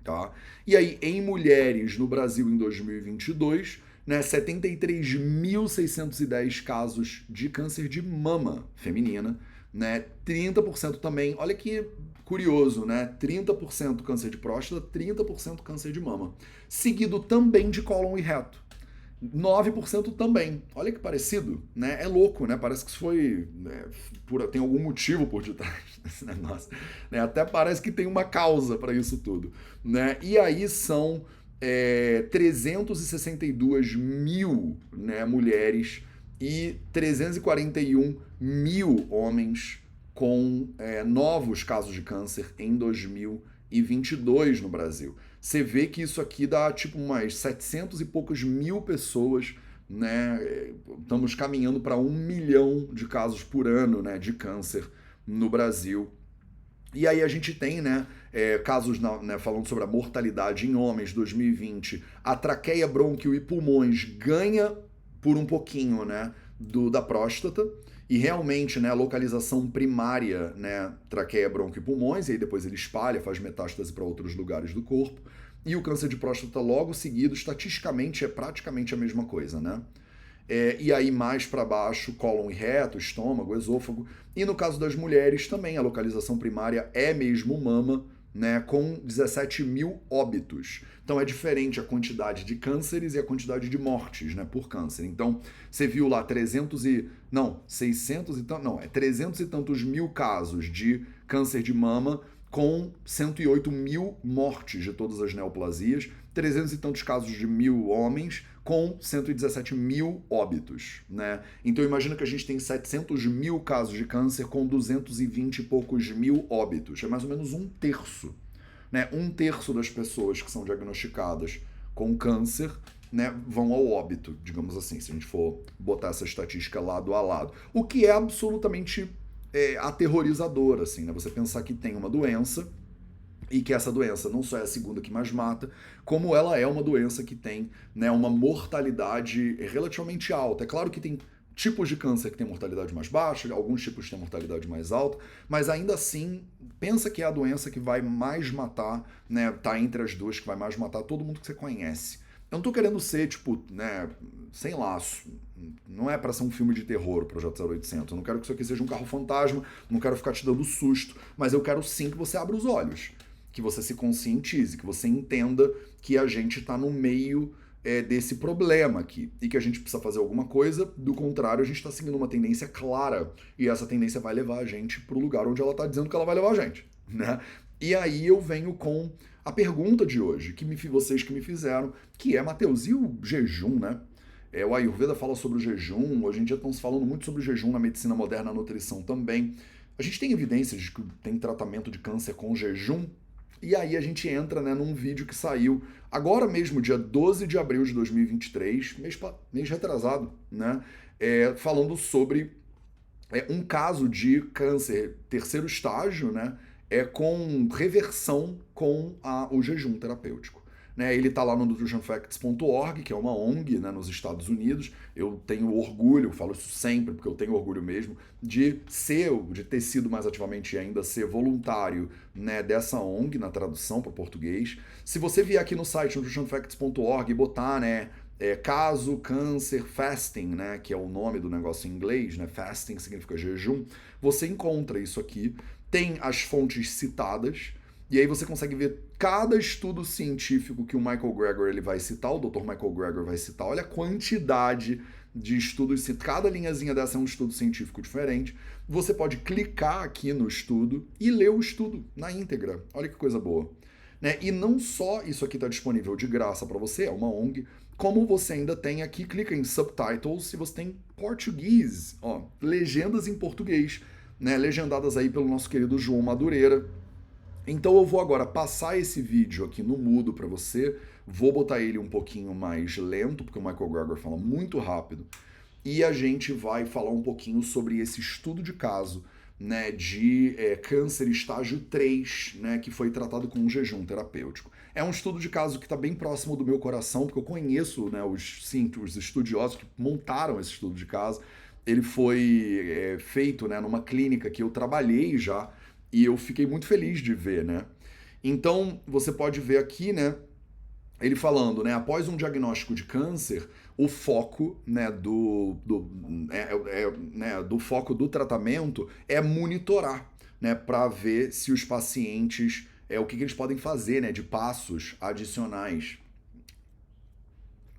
Tá? E aí, em mulheres no Brasil em 2022, né, 73.610 casos de câncer de mama feminina, né, 30% também, olha que curioso, né, 30% câncer de próstata, 30% câncer de mama, seguido também de cólon e reto. 9% também. Olha que parecido, né? É louco, né? Parece que foi. Né, por, tem algum motivo por detrás desse negócio. Né? Até parece que tem uma causa para isso tudo. Né? E aí são é, 362 mil né, mulheres e 341 mil homens com é, novos casos de câncer em 2022 no Brasil. Você vê que isso aqui dá tipo umas 700 e poucos mil pessoas, né? Estamos caminhando para um milhão de casos por ano né, de câncer no Brasil. E aí a gente tem, né, é, casos na, né, falando sobre a mortalidade em homens 2020, a traqueia, brônquio e pulmões ganha por um pouquinho, né, do, da próstata. E realmente, né, a localização primária, né, traqueia, bronco e pulmões, e aí depois ele espalha, faz metástase para outros lugares do corpo. E o câncer de próstata logo seguido, estatisticamente, é praticamente a mesma coisa, né? É, e aí mais para baixo, cólon e reto, estômago, esôfago. E no caso das mulheres também, a localização primária é mesmo mama, né, com 17 mil óbitos. Então é diferente a quantidade de cânceres e a quantidade de mortes, né, por câncer. Então você viu lá 300 e não 600 e não é 300 e tantos mil casos de câncer de mama com 108 mil mortes de todas as neoplasias, 300 e tantos casos de mil homens com 117 mil óbitos, né? Então imagina que a gente tem 700 mil casos de câncer com 220 e poucos mil óbitos, é mais ou menos um terço, né? Um terço das pessoas que são diagnosticadas com câncer né, vão ao óbito, digamos assim, se a gente for botar essa estatística lado a lado. O que é absolutamente é, aterrorizador, assim, né? Você pensar que tem uma doença e que essa doença não só é a segunda que mais mata, como ela é uma doença que tem né, uma mortalidade relativamente alta. É claro que tem tipos de câncer que têm mortalidade mais baixa, alguns tipos têm mortalidade mais alta, mas ainda assim, pensa que é a doença que vai mais matar, né, tá entre as duas que vai mais matar todo mundo que você conhece. Eu não tô querendo ser, tipo, né, sem laço. Não é para ser um filme de terror, o Projeto 0800. Eu não quero que isso aqui seja um carro fantasma, não quero ficar te dando susto, mas eu quero sim que você abra os olhos que você se conscientize, que você entenda que a gente está no meio é, desse problema aqui e que a gente precisa fazer alguma coisa, do contrário, a gente está seguindo uma tendência clara e essa tendência vai levar a gente para o lugar onde ela está dizendo que ela vai levar a gente, né? E aí eu venho com a pergunta de hoje, que me, vocês que me fizeram, que é, Mateus, e o jejum, né? É, o Ayurveda fala sobre o jejum, hoje em dia estão se falando muito sobre o jejum na medicina moderna, na nutrição também. A gente tem evidências de que tem tratamento de câncer com jejum, e aí a gente entra né, num vídeo que saiu agora mesmo, dia 12 de abril de 2023, mês, mês retrasado, né? É, falando sobre é, um caso de câncer terceiro estágio, né? É com reversão com a, o jejum terapêutico. Né? Ele está lá no nutritionfacts.org, que é uma ONG né, nos Estados Unidos. Eu tenho orgulho, falo isso sempre, porque eu tenho orgulho mesmo, de ser, de ter sido mais ativamente ainda, ser voluntário né, dessa ONG na tradução para português. Se você vier aqui no site nutritionfacts.org e botar, né, é, caso, câncer, fasting, né, que é o nome do negócio em inglês, né, fasting significa jejum, você encontra isso aqui. Tem as fontes citadas, e aí você consegue ver cada estudo científico que o Michael Greger ele vai citar, o Dr. Michael Greger vai citar. Olha a quantidade de estudos, cada linhazinha dessa é um estudo científico diferente. Você pode clicar aqui no estudo e ler o estudo na íntegra. Olha que coisa boa. Né? E não só isso aqui está disponível de graça para você, é uma ONG, como você ainda tem aqui, clica em subtitles se você tem português, ó, legendas em português, né? legendadas aí pelo nosso querido João Madureira, então eu vou agora passar esse vídeo aqui no mudo para você, vou botar ele um pouquinho mais lento, porque o Michael Greger fala muito rápido, e a gente vai falar um pouquinho sobre esse estudo de caso né, de é, câncer estágio 3, né, que foi tratado com um jejum terapêutico. É um estudo de caso que está bem próximo do meu coração, porque eu conheço né, os, sim, os estudiosos que montaram esse estudo de caso. Ele foi é, feito né, numa clínica que eu trabalhei já e eu fiquei muito feliz de ver, né? Então, você pode ver aqui, né, ele falando, né, após um diagnóstico de câncer, o foco, né, do, do, é, é, né, do foco do tratamento é monitorar, né, para ver se os pacientes, é o que, que eles podem fazer, né, de passos adicionais.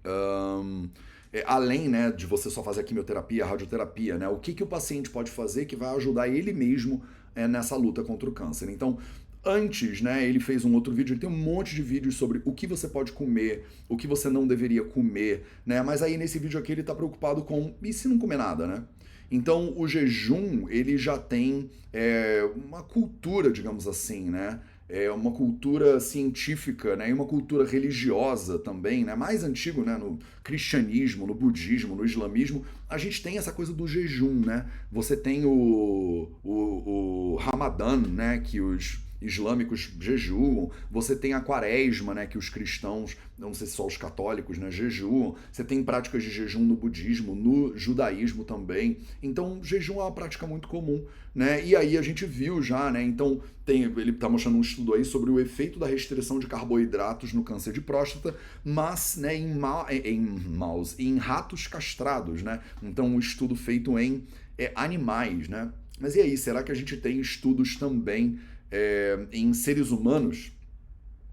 Um, é, além né, de você só fazer a quimioterapia, a radioterapia, né, o que, que o paciente pode fazer que vai ajudar ele mesmo é, nessa luta contra o câncer. Então, Antes, né, ele fez um outro vídeo, ele tem um monte de vídeos sobre o que você pode comer, o que você não deveria comer, né? Mas aí nesse vídeo aqui ele está preocupado com e se não comer nada, né? Então o jejum ele já tem é, uma cultura, digamos assim, né? É uma cultura científica, né? E uma cultura religiosa também, né? Mais antigo, né? No cristianismo, no budismo, no islamismo, a gente tem essa coisa do jejum, né? Você tem o, o, o Ramadã, né? Que os islâmicos jejuam, você tem a quaresma, né, que os cristãos, não sei se só os católicos, né, jejuam, você tem práticas de jejum no budismo, no judaísmo também. Então, jejum é uma prática muito comum, né? E aí a gente viu já, né? Então, tem, ele está mostrando um estudo aí sobre o efeito da restrição de carboidratos no câncer de próstata, mas, né, em, ma em mouse, em ratos castrados, né? Então, um estudo feito em é, animais, né? Mas e aí, será que a gente tem estudos também é, em seres humanos?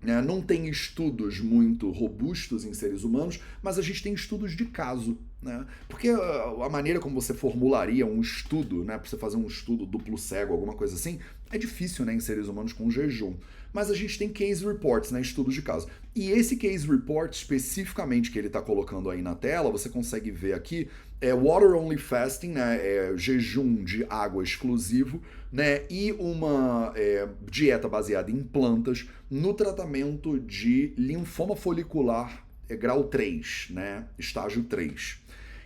É, não tem estudos muito robustos em seres humanos, mas a gente tem estudos de caso. Né? Porque a, a maneira como você formularia um estudo, né, para você fazer um estudo duplo cego, alguma coisa assim, é difícil né, em seres humanos com jejum. Mas a gente tem case reports, né, estudos de caso. E esse case report especificamente que ele está colocando aí na tela, você consegue ver aqui, é water only fasting, né, é jejum de água exclusivo, né, e uma é, dieta baseada em plantas no tratamento de linfoma folicular é, grau 3, né, estágio 3.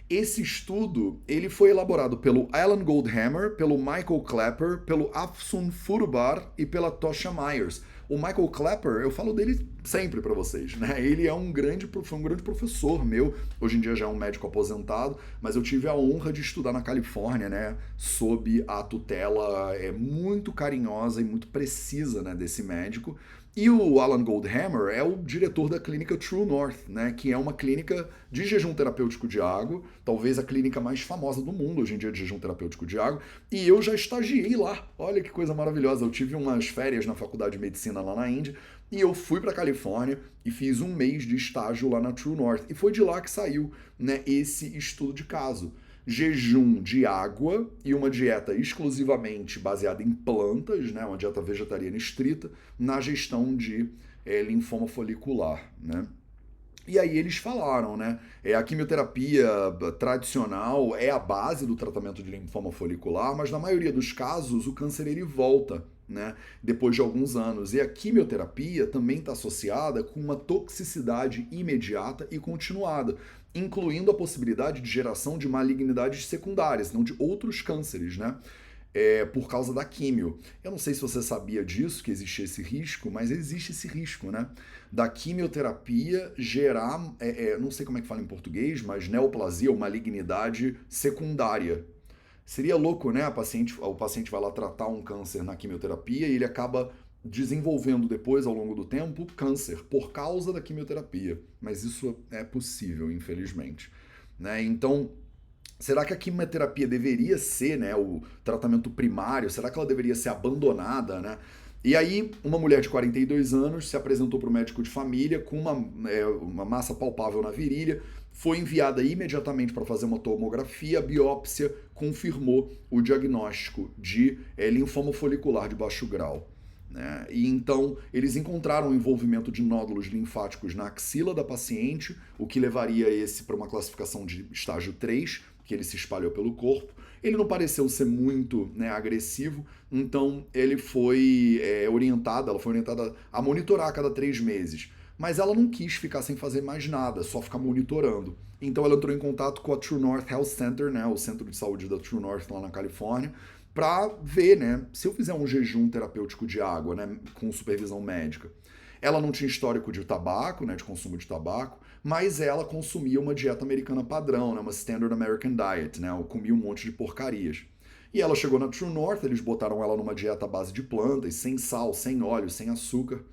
Esse estudo ele foi elaborado pelo Alan Goldhammer, pelo Michael Clapper, pelo Afsun Furubar e pela Tosha Myers. O Michael Clapper, eu falo dele sempre para vocês, né? Ele é um grande, foi um grande professor meu. Hoje em dia já é um médico aposentado, mas eu tive a honra de estudar na Califórnia, né? Sob a tutela é, muito carinhosa e muito precisa, né? Desse médico. E o Alan Goldhammer é o diretor da clínica True North, né, que é uma clínica de jejum terapêutico de água, talvez a clínica mais famosa do mundo hoje em dia de jejum terapêutico de água, e eu já estagiei lá. Olha que coisa maravilhosa. Eu tive umas férias na faculdade de medicina lá na Índia, e eu fui para Califórnia e fiz um mês de estágio lá na True North. E foi de lá que saiu, né, esse estudo de caso jejum de água e uma dieta exclusivamente baseada em plantas, né, uma dieta vegetariana estrita, na gestão de é, linfoma folicular. Né? E aí eles falaram, né? É, a quimioterapia tradicional é a base do tratamento de linfoma folicular, mas na maioria dos casos o câncer ele volta, né? Depois de alguns anos. E a quimioterapia também está associada com uma toxicidade imediata e continuada incluindo a possibilidade de geração de malignidades secundárias, não de outros cânceres, né? É, por causa da químio. Eu não sei se você sabia disso, que existia esse risco, mas existe esse risco, né? Da quimioterapia gerar, é, é, não sei como é que fala em português, mas neoplasia ou malignidade secundária. Seria louco, né? Paciente, o paciente vai lá tratar um câncer na quimioterapia e ele acaba desenvolvendo depois, ao longo do tempo, câncer por causa da quimioterapia. Mas isso é possível, infelizmente. Né? Então, será que a quimioterapia deveria ser né, o tratamento primário? Será que ela deveria ser abandonada? Né? E aí, uma mulher de 42 anos se apresentou para o médico de família com uma, é, uma massa palpável na virilha, foi enviada imediatamente para fazer uma tomografia, a biópsia confirmou o diagnóstico de é, linfoma folicular de baixo grau. Né? E então eles encontraram o envolvimento de nódulos linfáticos na axila da paciente, o que levaria esse para uma classificação de estágio 3, que ele se espalhou pelo corpo. Ele não pareceu ser muito né, agressivo, então ele foi é, orientada, ela foi orientada a monitorar a cada três meses. Mas ela não quis ficar sem fazer mais nada, só ficar monitorando. Então ela entrou em contato com a True North Health Center, né, o centro de saúde da True North lá na Califórnia, para ver, né, se eu fizer um jejum terapêutico de água, né, com supervisão médica. Ela não tinha histórico de tabaco, né, de consumo de tabaco, mas ela consumia uma dieta americana padrão, né, uma Standard American Diet, né, ela comia um monte de porcarias. E ela chegou na True North, eles botaram ela numa dieta à base de plantas, sem sal, sem óleo, sem açúcar.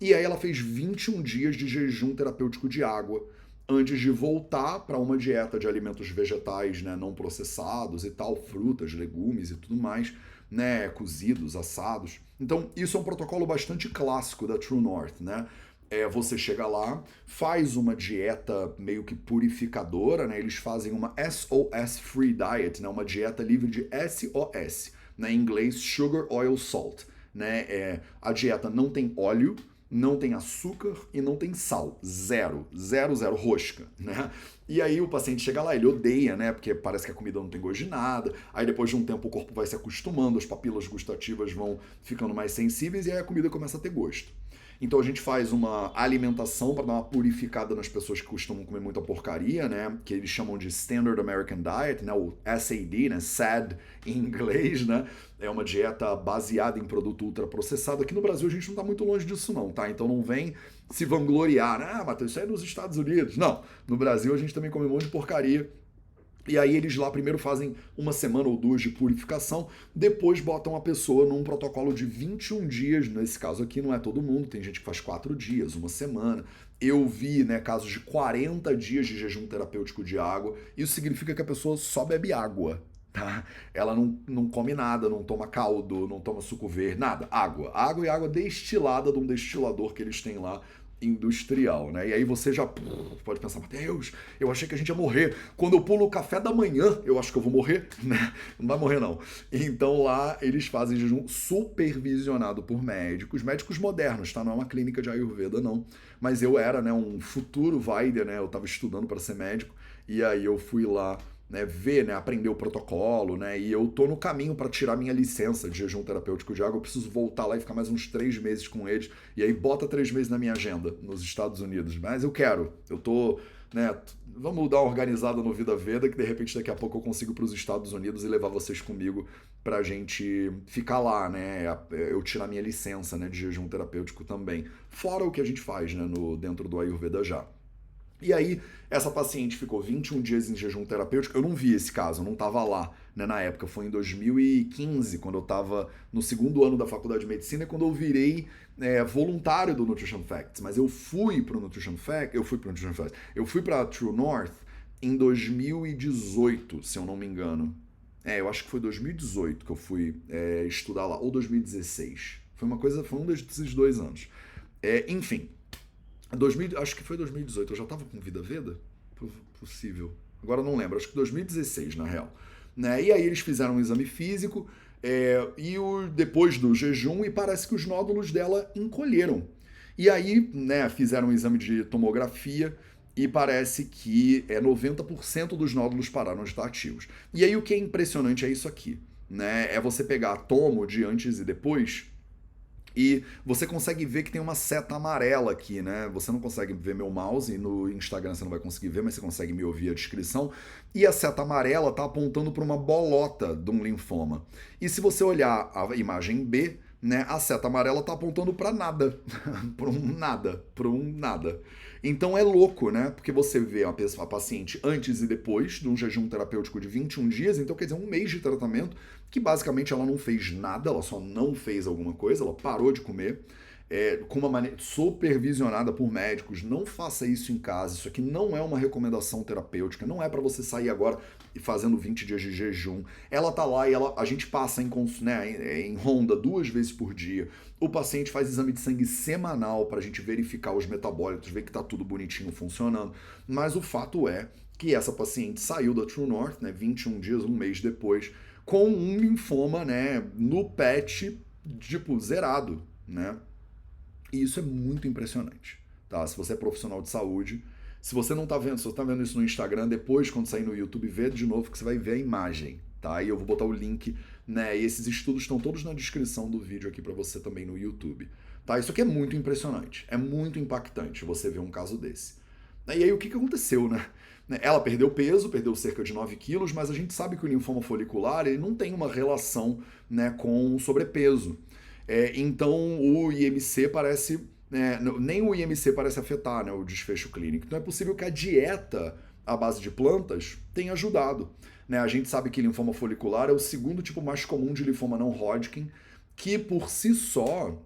E aí ela fez 21 dias de jejum terapêutico de água, antes de voltar para uma dieta de alimentos vegetais né, não processados e tal, frutas, legumes e tudo mais, né, cozidos, assados. Então, isso é um protocolo bastante clássico da True North, né? É, você chega lá, faz uma dieta meio que purificadora, né? Eles fazem uma SOS Free Diet, né? Uma dieta livre de SOS, né? Em inglês, Sugar, Oil, Salt, né? É, a dieta não tem óleo, não tem açúcar e não tem sal. Zero. Zero, zero. Rosca, né? E aí o paciente chega lá, ele odeia, né? Porque parece que a comida não tem gosto de nada. Aí depois de um tempo o corpo vai se acostumando, as papilas gustativas vão ficando mais sensíveis e aí a comida começa a ter gosto. Então a gente faz uma alimentação para dar uma purificada nas pessoas que costumam comer muita porcaria, né? Que eles chamam de Standard American Diet, né? O SAD, né? SAD em inglês, né? É uma dieta baseada em produto ultraprocessado. Aqui no Brasil a gente não está muito longe disso não, tá? Então não vem se vangloriar, né? ah, Matheus, isso é nos Estados Unidos. Não, no Brasil a gente também come um monte de porcaria e aí eles lá primeiro fazem uma semana ou duas de purificação, depois botam a pessoa num protocolo de 21 dias, nesse caso aqui não é todo mundo, tem gente que faz quatro dias, uma semana. Eu vi né, casos de 40 dias de jejum terapêutico de água, isso significa que a pessoa só bebe água, tá? Ela não, não come nada, não toma caldo, não toma suco verde, nada, água. Água e água destilada de um destilador que eles têm lá industrial, né? E aí você já pode pensar, Mateus, eu achei que a gente ia morrer. Quando eu pulo o café da manhã, eu acho que eu vou morrer, né? Não vai morrer não. Então lá eles fazem jejum supervisionado por médicos, médicos modernos, tá? Não é uma clínica de Ayurveda não, mas eu era, né, um futuro Vaidya, né? Eu estava estudando para ser médico e aí eu fui lá né, ver, né, aprender o protocolo, né, e eu tô no caminho para tirar minha licença de jejum terapêutico de água, eu preciso voltar lá e ficar mais uns três meses com eles, e aí bota três meses na minha agenda nos Estados Unidos, mas eu quero, eu tô, né, vamos dar uma organizada no Vida Veda, que de repente daqui a pouco eu consigo para os Estados Unidos e levar vocês comigo pra gente ficar lá, né, eu tirar minha licença, né, de jejum terapêutico também, fora o que a gente faz, né, no, dentro do Ayurveda já. E aí, essa paciente ficou 21 dias em jejum terapêutico. Eu não vi esse caso, eu não estava lá né, na época. Foi em 2015, quando eu estava no segundo ano da faculdade de medicina, quando eu virei é, voluntário do Nutrition Facts. Mas eu fui para o Nutrition Facts, eu fui para Nutrition Facts, eu fui para True North em 2018, se eu não me engano. É, eu acho que foi 2018 que eu fui é, estudar lá, ou 2016. Foi uma coisa, foi um desses dois anos. É, enfim, 2000, acho que foi 2018, eu já estava com Vida Veda? Possível. Agora não lembro, acho que 2016, na real. Né? E aí eles fizeram um exame físico é, e o, depois do jejum e parece que os nódulos dela encolheram. E aí né, fizeram um exame de tomografia e parece que é 90% dos nódulos pararam de estar ativos. E aí o que é impressionante é isso aqui. Né? É você pegar a tomo de antes e depois e você consegue ver que tem uma seta amarela aqui, né? Você não consegue ver meu mouse, no Instagram você não vai conseguir ver, mas você consegue me ouvir a descrição. E a seta amarela está apontando para uma bolota de um linfoma. E se você olhar a imagem B, né, a seta amarela está apontando para nada, para um nada, para um nada. Então é louco, né? Porque você vê a, pessoa, a paciente antes e depois de um jejum terapêutico de 21 dias, então quer dizer, um mês de tratamento, que basicamente ela não fez nada, ela só não fez alguma coisa, ela parou de comer. É, com uma maneira supervisionada por médicos, não faça isso em casa. Isso aqui não é uma recomendação terapêutica, não é para você sair agora e fazendo 20 dias de jejum. Ela tá lá e ela, a gente passa em, né, em ronda duas vezes por dia. O paciente faz exame de sangue semanal para a gente verificar os metabólitos, ver que tá tudo bonitinho funcionando. Mas o fato é que essa paciente saiu da True North, né, 21 dias, um mês depois, com um linfoma, né, no PET, tipo, zerado, né? E isso é muito impressionante, tá? Se você é profissional de saúde, se você não tá vendo, se você tá vendo isso no Instagram, depois, quando sair no YouTube, vê de novo que você vai ver a imagem, tá? E eu vou botar o link, né? E esses estudos estão todos na descrição do vídeo aqui para você também no YouTube, tá? Isso aqui é muito impressionante, é muito impactante você ver um caso desse. E aí, o que, que aconteceu, né? Né, ela perdeu peso, perdeu cerca de 9 quilos, mas a gente sabe que o linfoma folicular ele não tem uma relação né, com sobrepeso. É, então o IMC parece. Né, nem o IMC parece afetar né, o desfecho clínico. Então é possível que a dieta à base de plantas tenha ajudado. Né? A gente sabe que linfoma folicular é o segundo tipo mais comum de linfoma não Hodgkin, que por si só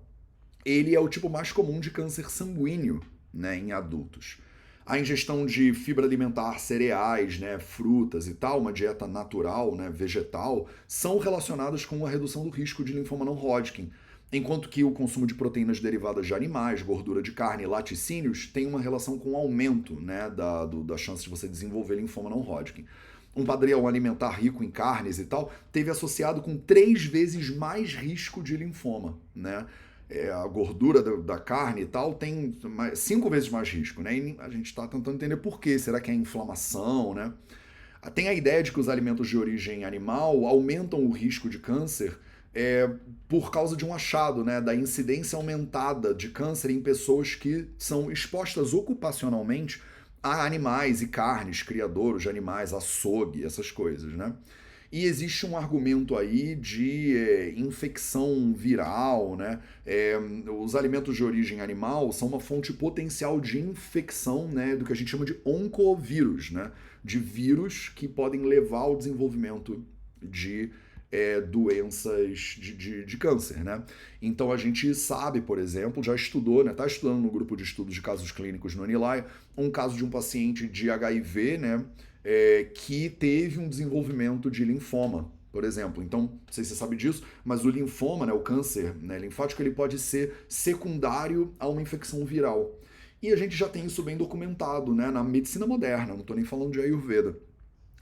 ele é o tipo mais comum de câncer sanguíneo né, em adultos a ingestão de fibra alimentar, cereais, né, frutas e tal, uma dieta natural, né, vegetal, são relacionadas com a redução do risco de linfoma não Hodgkin, enquanto que o consumo de proteínas derivadas de animais, gordura de carne e laticínios tem uma relação com o aumento né, da, do, da chance de você desenvolver linfoma não Hodgkin. Um padrão alimentar rico em carnes e tal teve associado com três vezes mais risco de linfoma, né? é, a gordura da, da, carne e tal tem mais, cinco vezes mais risco, né? E a gente está tentando entender por quê. Será que é inflamação, né? Tem a ideia de que os alimentos de origem animal aumentam o risco de câncer é, por causa de um achado, né, da incidência aumentada de câncer em pessoas que são expostas ocupacionalmente a animais e carnes, criadouros de animais, açougue, essas coisas, né? E existe um argumento aí de é, infecção viral, né? É, os alimentos de origem animal são uma fonte potencial de infecção, né? Do que a gente chama de oncovírus, né? De vírus que podem levar ao desenvolvimento de é, doenças de, de, de, câncer, né? Então a gente sabe, por exemplo, já estudou, né? Tá estudando no grupo de estudos de casos clínicos no Anilai, um caso de um paciente de HIV, né? É, que teve um desenvolvimento de linfoma, por exemplo. Então, não sei se você sabe disso, mas o linfoma, né, o câncer né, linfático, ele pode ser secundário a uma infecção viral. E a gente já tem isso bem documentado né, na medicina moderna, não estou nem falando de Ayurveda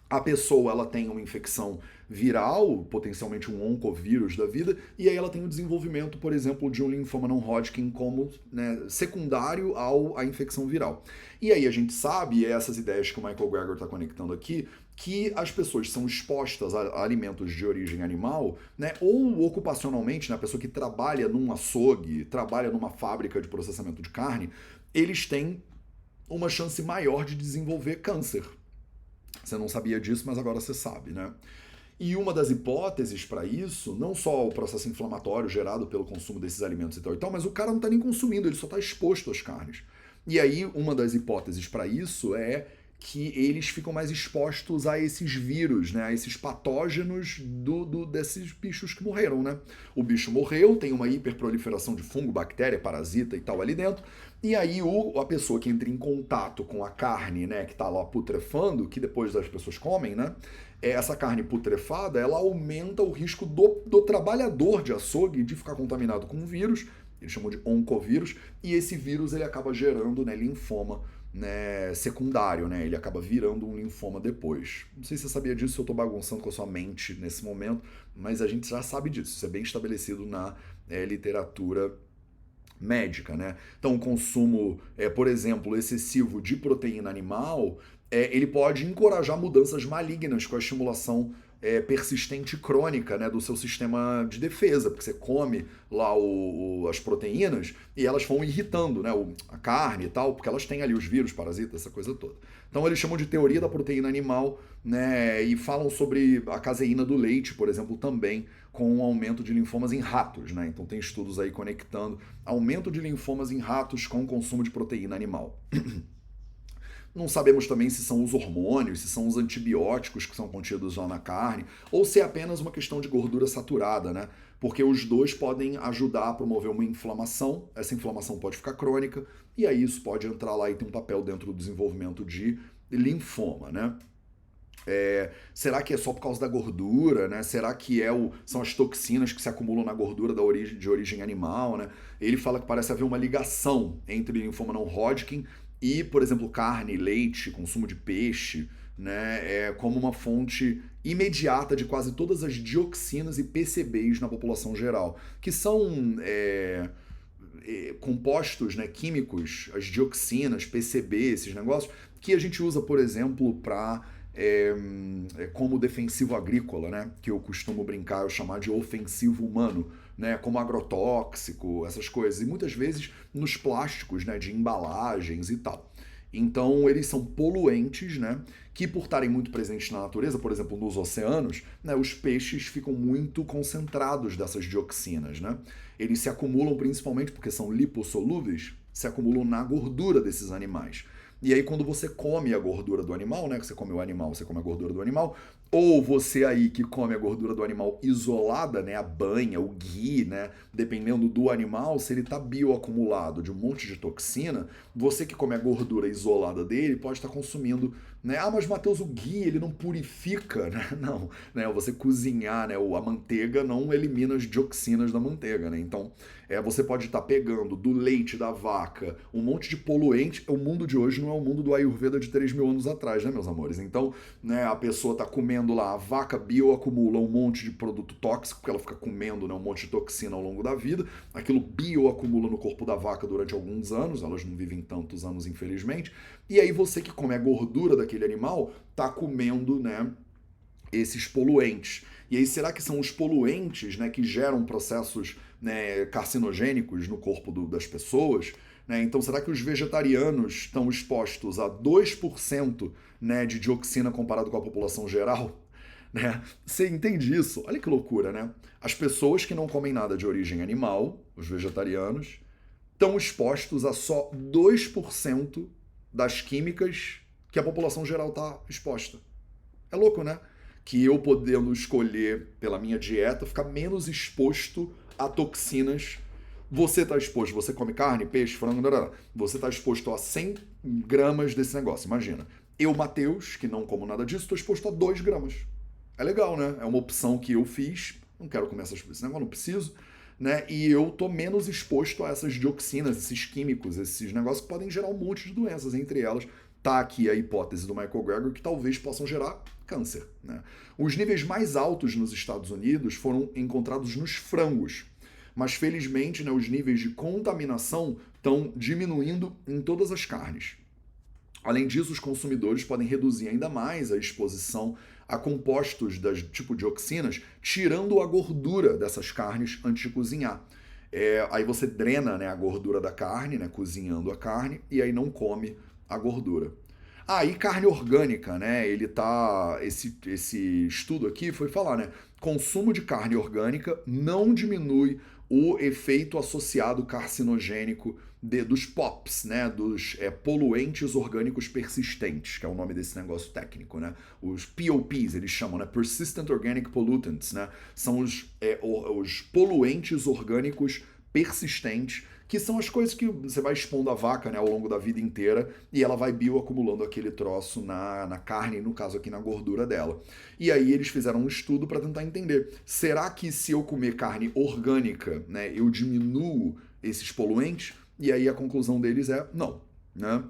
a pessoa ela tem uma infecção viral, potencialmente um oncovírus da vida, e aí ela tem o desenvolvimento, por exemplo, de um linfoma não Hodgkin como né, secundário ao, à infecção viral. E aí a gente sabe, é essas ideias que o Michael Greger está conectando aqui, que as pessoas são expostas a alimentos de origem animal, né, ou ocupacionalmente, né, a pessoa que trabalha num açougue, trabalha numa fábrica de processamento de carne, eles têm uma chance maior de desenvolver câncer, você não sabia disso, mas agora você sabe, né? E uma das hipóteses para isso, não só o processo inflamatório gerado pelo consumo desses alimentos e tal e tal, mas o cara não está nem consumindo, ele só está exposto às carnes. E aí, uma das hipóteses para isso é que eles ficam mais expostos a esses vírus, né, a esses patógenos do, do, desses bichos que morreram, né? O bicho morreu, tem uma hiperproliferação de fungo, bactéria, parasita e tal ali dentro, e aí o, a pessoa que entra em contato com a carne, né, que está lá putrefando, que depois as pessoas comem, né, é, essa carne putrefada, ela aumenta o risco do, do trabalhador de açougue de ficar contaminado com um vírus, eles chamam de oncovírus, e esse vírus ele acaba gerando né, linfoma né, secundário, né? Ele acaba virando um linfoma depois. Não sei se você sabia disso, se eu estou bagunçando com a sua mente nesse momento, mas a gente já sabe disso. Isso é bem estabelecido na é, literatura médica, né? Então, o consumo, é, por exemplo, excessivo de proteína animal, é, ele pode encorajar mudanças malignas com a estimulação é, persistente crônica né, do seu sistema de defesa, porque você come lá o, o, as proteínas e elas vão irritando né, o, a carne e tal, porque elas têm ali os vírus, parasitas, essa coisa toda. Então eles chamam de teoria da proteína animal né, e falam sobre a caseína do leite, por exemplo, também com o aumento de linfomas em ratos. Né? Então tem estudos aí conectando aumento de linfomas em ratos com o consumo de proteína animal. Não sabemos também se são os hormônios, se são os antibióticos que são contidos lá na carne, ou se é apenas uma questão de gordura saturada, né? Porque os dois podem ajudar a promover uma inflamação, essa inflamação pode ficar crônica, e aí isso pode entrar lá e ter um papel dentro do desenvolvimento de linfoma, né? É, será que é só por causa da gordura, né? Será que é o, são as toxinas que se acumulam na gordura da origem, de origem animal, né? Ele fala que parece haver uma ligação entre linfoma não Hodgkin e, por exemplo, carne, leite, consumo de peixe, né, é como uma fonte imediata de quase todas as dioxinas e PCBs na população geral, que são é, é, compostos né, químicos, as dioxinas, PCB, esses negócios, que a gente usa, por exemplo, para é, como defensivo agrícola, né, que eu costumo brincar, eu chamar de ofensivo humano né, como agrotóxico, essas coisas, e muitas vezes nos plásticos, né, de embalagens e tal. Então, eles são poluentes, né, que por estarem muito presentes na natureza, por exemplo, nos oceanos, né, os peixes ficam muito concentrados dessas dioxinas, né? Eles se acumulam principalmente porque são lipossolúveis, se acumulam na gordura desses animais. E aí, quando você come a gordura do animal, né? Que você come o animal, você come a gordura do animal, ou você aí que come a gordura do animal isolada, né, a banha, o ghee, né, dependendo do animal, se ele está bioacumulado de um monte de toxina, você que come a gordura isolada dele pode estar tá consumindo, né? Ah, mas Matheus, o ghee, ele não purifica, né? Não, né? Você cozinhar, né, a manteiga não elimina as dioxinas da manteiga, né? Então, é, você pode estar pegando do leite da vaca um monte de poluente. O mundo de hoje não é o mundo do Ayurveda de 3 mil anos atrás, né, meus amores? Então, né, a pessoa está comendo lá, a vaca bioacumula um monte de produto tóxico, porque ela fica comendo né, um monte de toxina ao longo da vida. Aquilo bioacumula no corpo da vaca durante alguns anos, elas não vivem tantos anos, infelizmente. E aí você que come a gordura daquele animal, tá comendo, né, esses poluentes. E aí, será que são os poluentes né, que geram processos né, carcinogênicos no corpo do, das pessoas? Né? Então, será que os vegetarianos estão expostos a 2% né, de dioxina comparado com a população geral? Né? Você entende isso? Olha que loucura, né? As pessoas que não comem nada de origem animal, os vegetarianos, estão expostos a só 2% das químicas que a população geral está exposta. É louco, né? Que eu podendo escolher pela minha dieta ficar menos exposto a toxinas. Você está exposto, você come carne, peixe, frango, você está exposto a 100 gramas desse negócio, imagina. Eu, Matheus, que não como nada disso, estou exposto a 2 gramas. É legal, né? É uma opção que eu fiz. Não quero comer essas, esse negócio, não preciso. Né? E eu tô menos exposto a essas dioxinas, esses químicos, esses negócios que podem gerar um monte de doenças. Entre elas, tá aqui a hipótese do Michael Greger que talvez possam gerar câncer. Né? Os níveis mais altos nos Estados Unidos foram encontrados nos frangos. Mas felizmente, né, os níveis de contaminação estão diminuindo em todas as carnes. Além disso, os consumidores podem reduzir ainda mais a exposição a compostos das tipo dioxinas, tirando a gordura dessas carnes antes de cozinhar. É, aí você drena né, a gordura da carne, né, cozinhando a carne, e aí não come a gordura. Aí ah, carne orgânica, né? Ele tá. Esse, esse estudo aqui foi falar, né? Consumo de carne orgânica não diminui o efeito associado carcinogênico de, dos POPs, né, dos é, poluentes orgânicos persistentes, que é o nome desse negócio técnico, né, os POPs eles chamam, né, Persistent Organic Pollutants, né, são os, é, os poluentes orgânicos persistentes que são as coisas que você vai expondo a vaca né, ao longo da vida inteira e ela vai bioacumulando aquele troço na, na carne, no caso aqui na gordura dela. E aí eles fizeram um estudo para tentar entender: será que se eu comer carne orgânica, né, eu diminuo esses poluentes? E aí a conclusão deles é não. Né?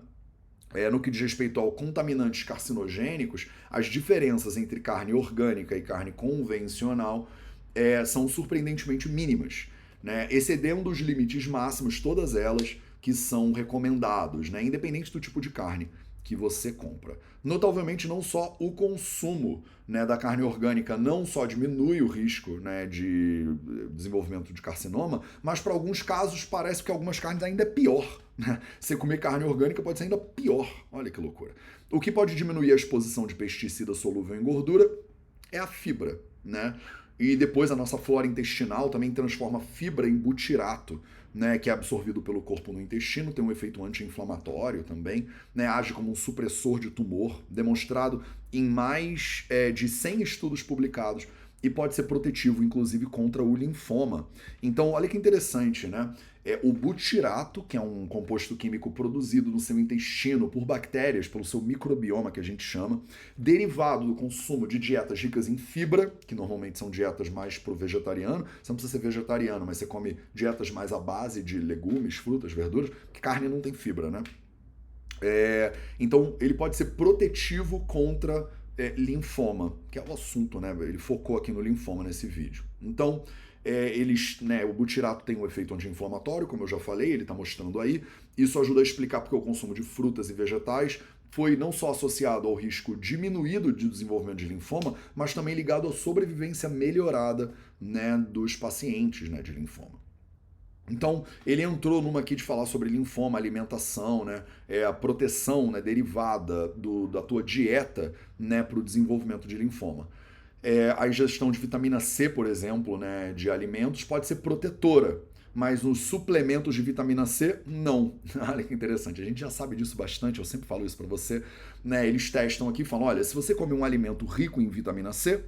É, no que diz respeito ao contaminantes carcinogênicos, as diferenças entre carne orgânica e carne convencional é, são surpreendentemente mínimas né, excedendo os limites máximos, todas elas que são recomendados, né, independente do tipo de carne que você compra. Notavelmente, não só o consumo né, da carne orgânica não só diminui o risco né, de desenvolvimento de carcinoma, mas para alguns casos parece que algumas carnes ainda é pior. Né? Você comer carne orgânica pode ser ainda pior. Olha que loucura. O que pode diminuir a exposição de pesticida solúvel em gordura é a fibra. Né? E depois a nossa flora intestinal também transforma fibra em butirato, né, que é absorvido pelo corpo no intestino, tem um efeito anti-inflamatório também, né, age como um supressor de tumor, demonstrado em mais é, de 100 estudos publicados e pode ser protetivo, inclusive, contra o linfoma. Então, olha que interessante, né? É o butirato, que é um composto químico produzido no seu intestino por bactérias, pelo seu microbioma, que a gente chama, derivado do consumo de dietas ricas em fibra, que normalmente são dietas mais pro vegetariano. Você não precisa ser vegetariano, mas você come dietas mais à base de legumes, frutas, verduras, porque carne não tem fibra, né? É, então, ele pode ser protetivo contra é, linfoma, que é o assunto, né? Ele focou aqui no linfoma nesse vídeo. Então, é, eles, né, o butirato tem um efeito anti-inflamatório, como eu já falei, ele está mostrando aí. Isso ajuda a explicar porque o consumo de frutas e vegetais foi não só associado ao risco diminuído de desenvolvimento de linfoma, mas também ligado à sobrevivência melhorada né, dos pacientes né, de linfoma. Então, ele entrou numa aqui de falar sobre linfoma, alimentação, né, é, a proteção né, derivada do, da tua dieta né, para o desenvolvimento de linfoma. É, a ingestão de vitamina C, por exemplo, né, de alimentos, pode ser protetora, mas os suplementos de vitamina C, não. olha que interessante, a gente já sabe disso bastante, eu sempre falo isso para você. Né, eles testam aqui e falam: olha, se você come um alimento rico em vitamina C,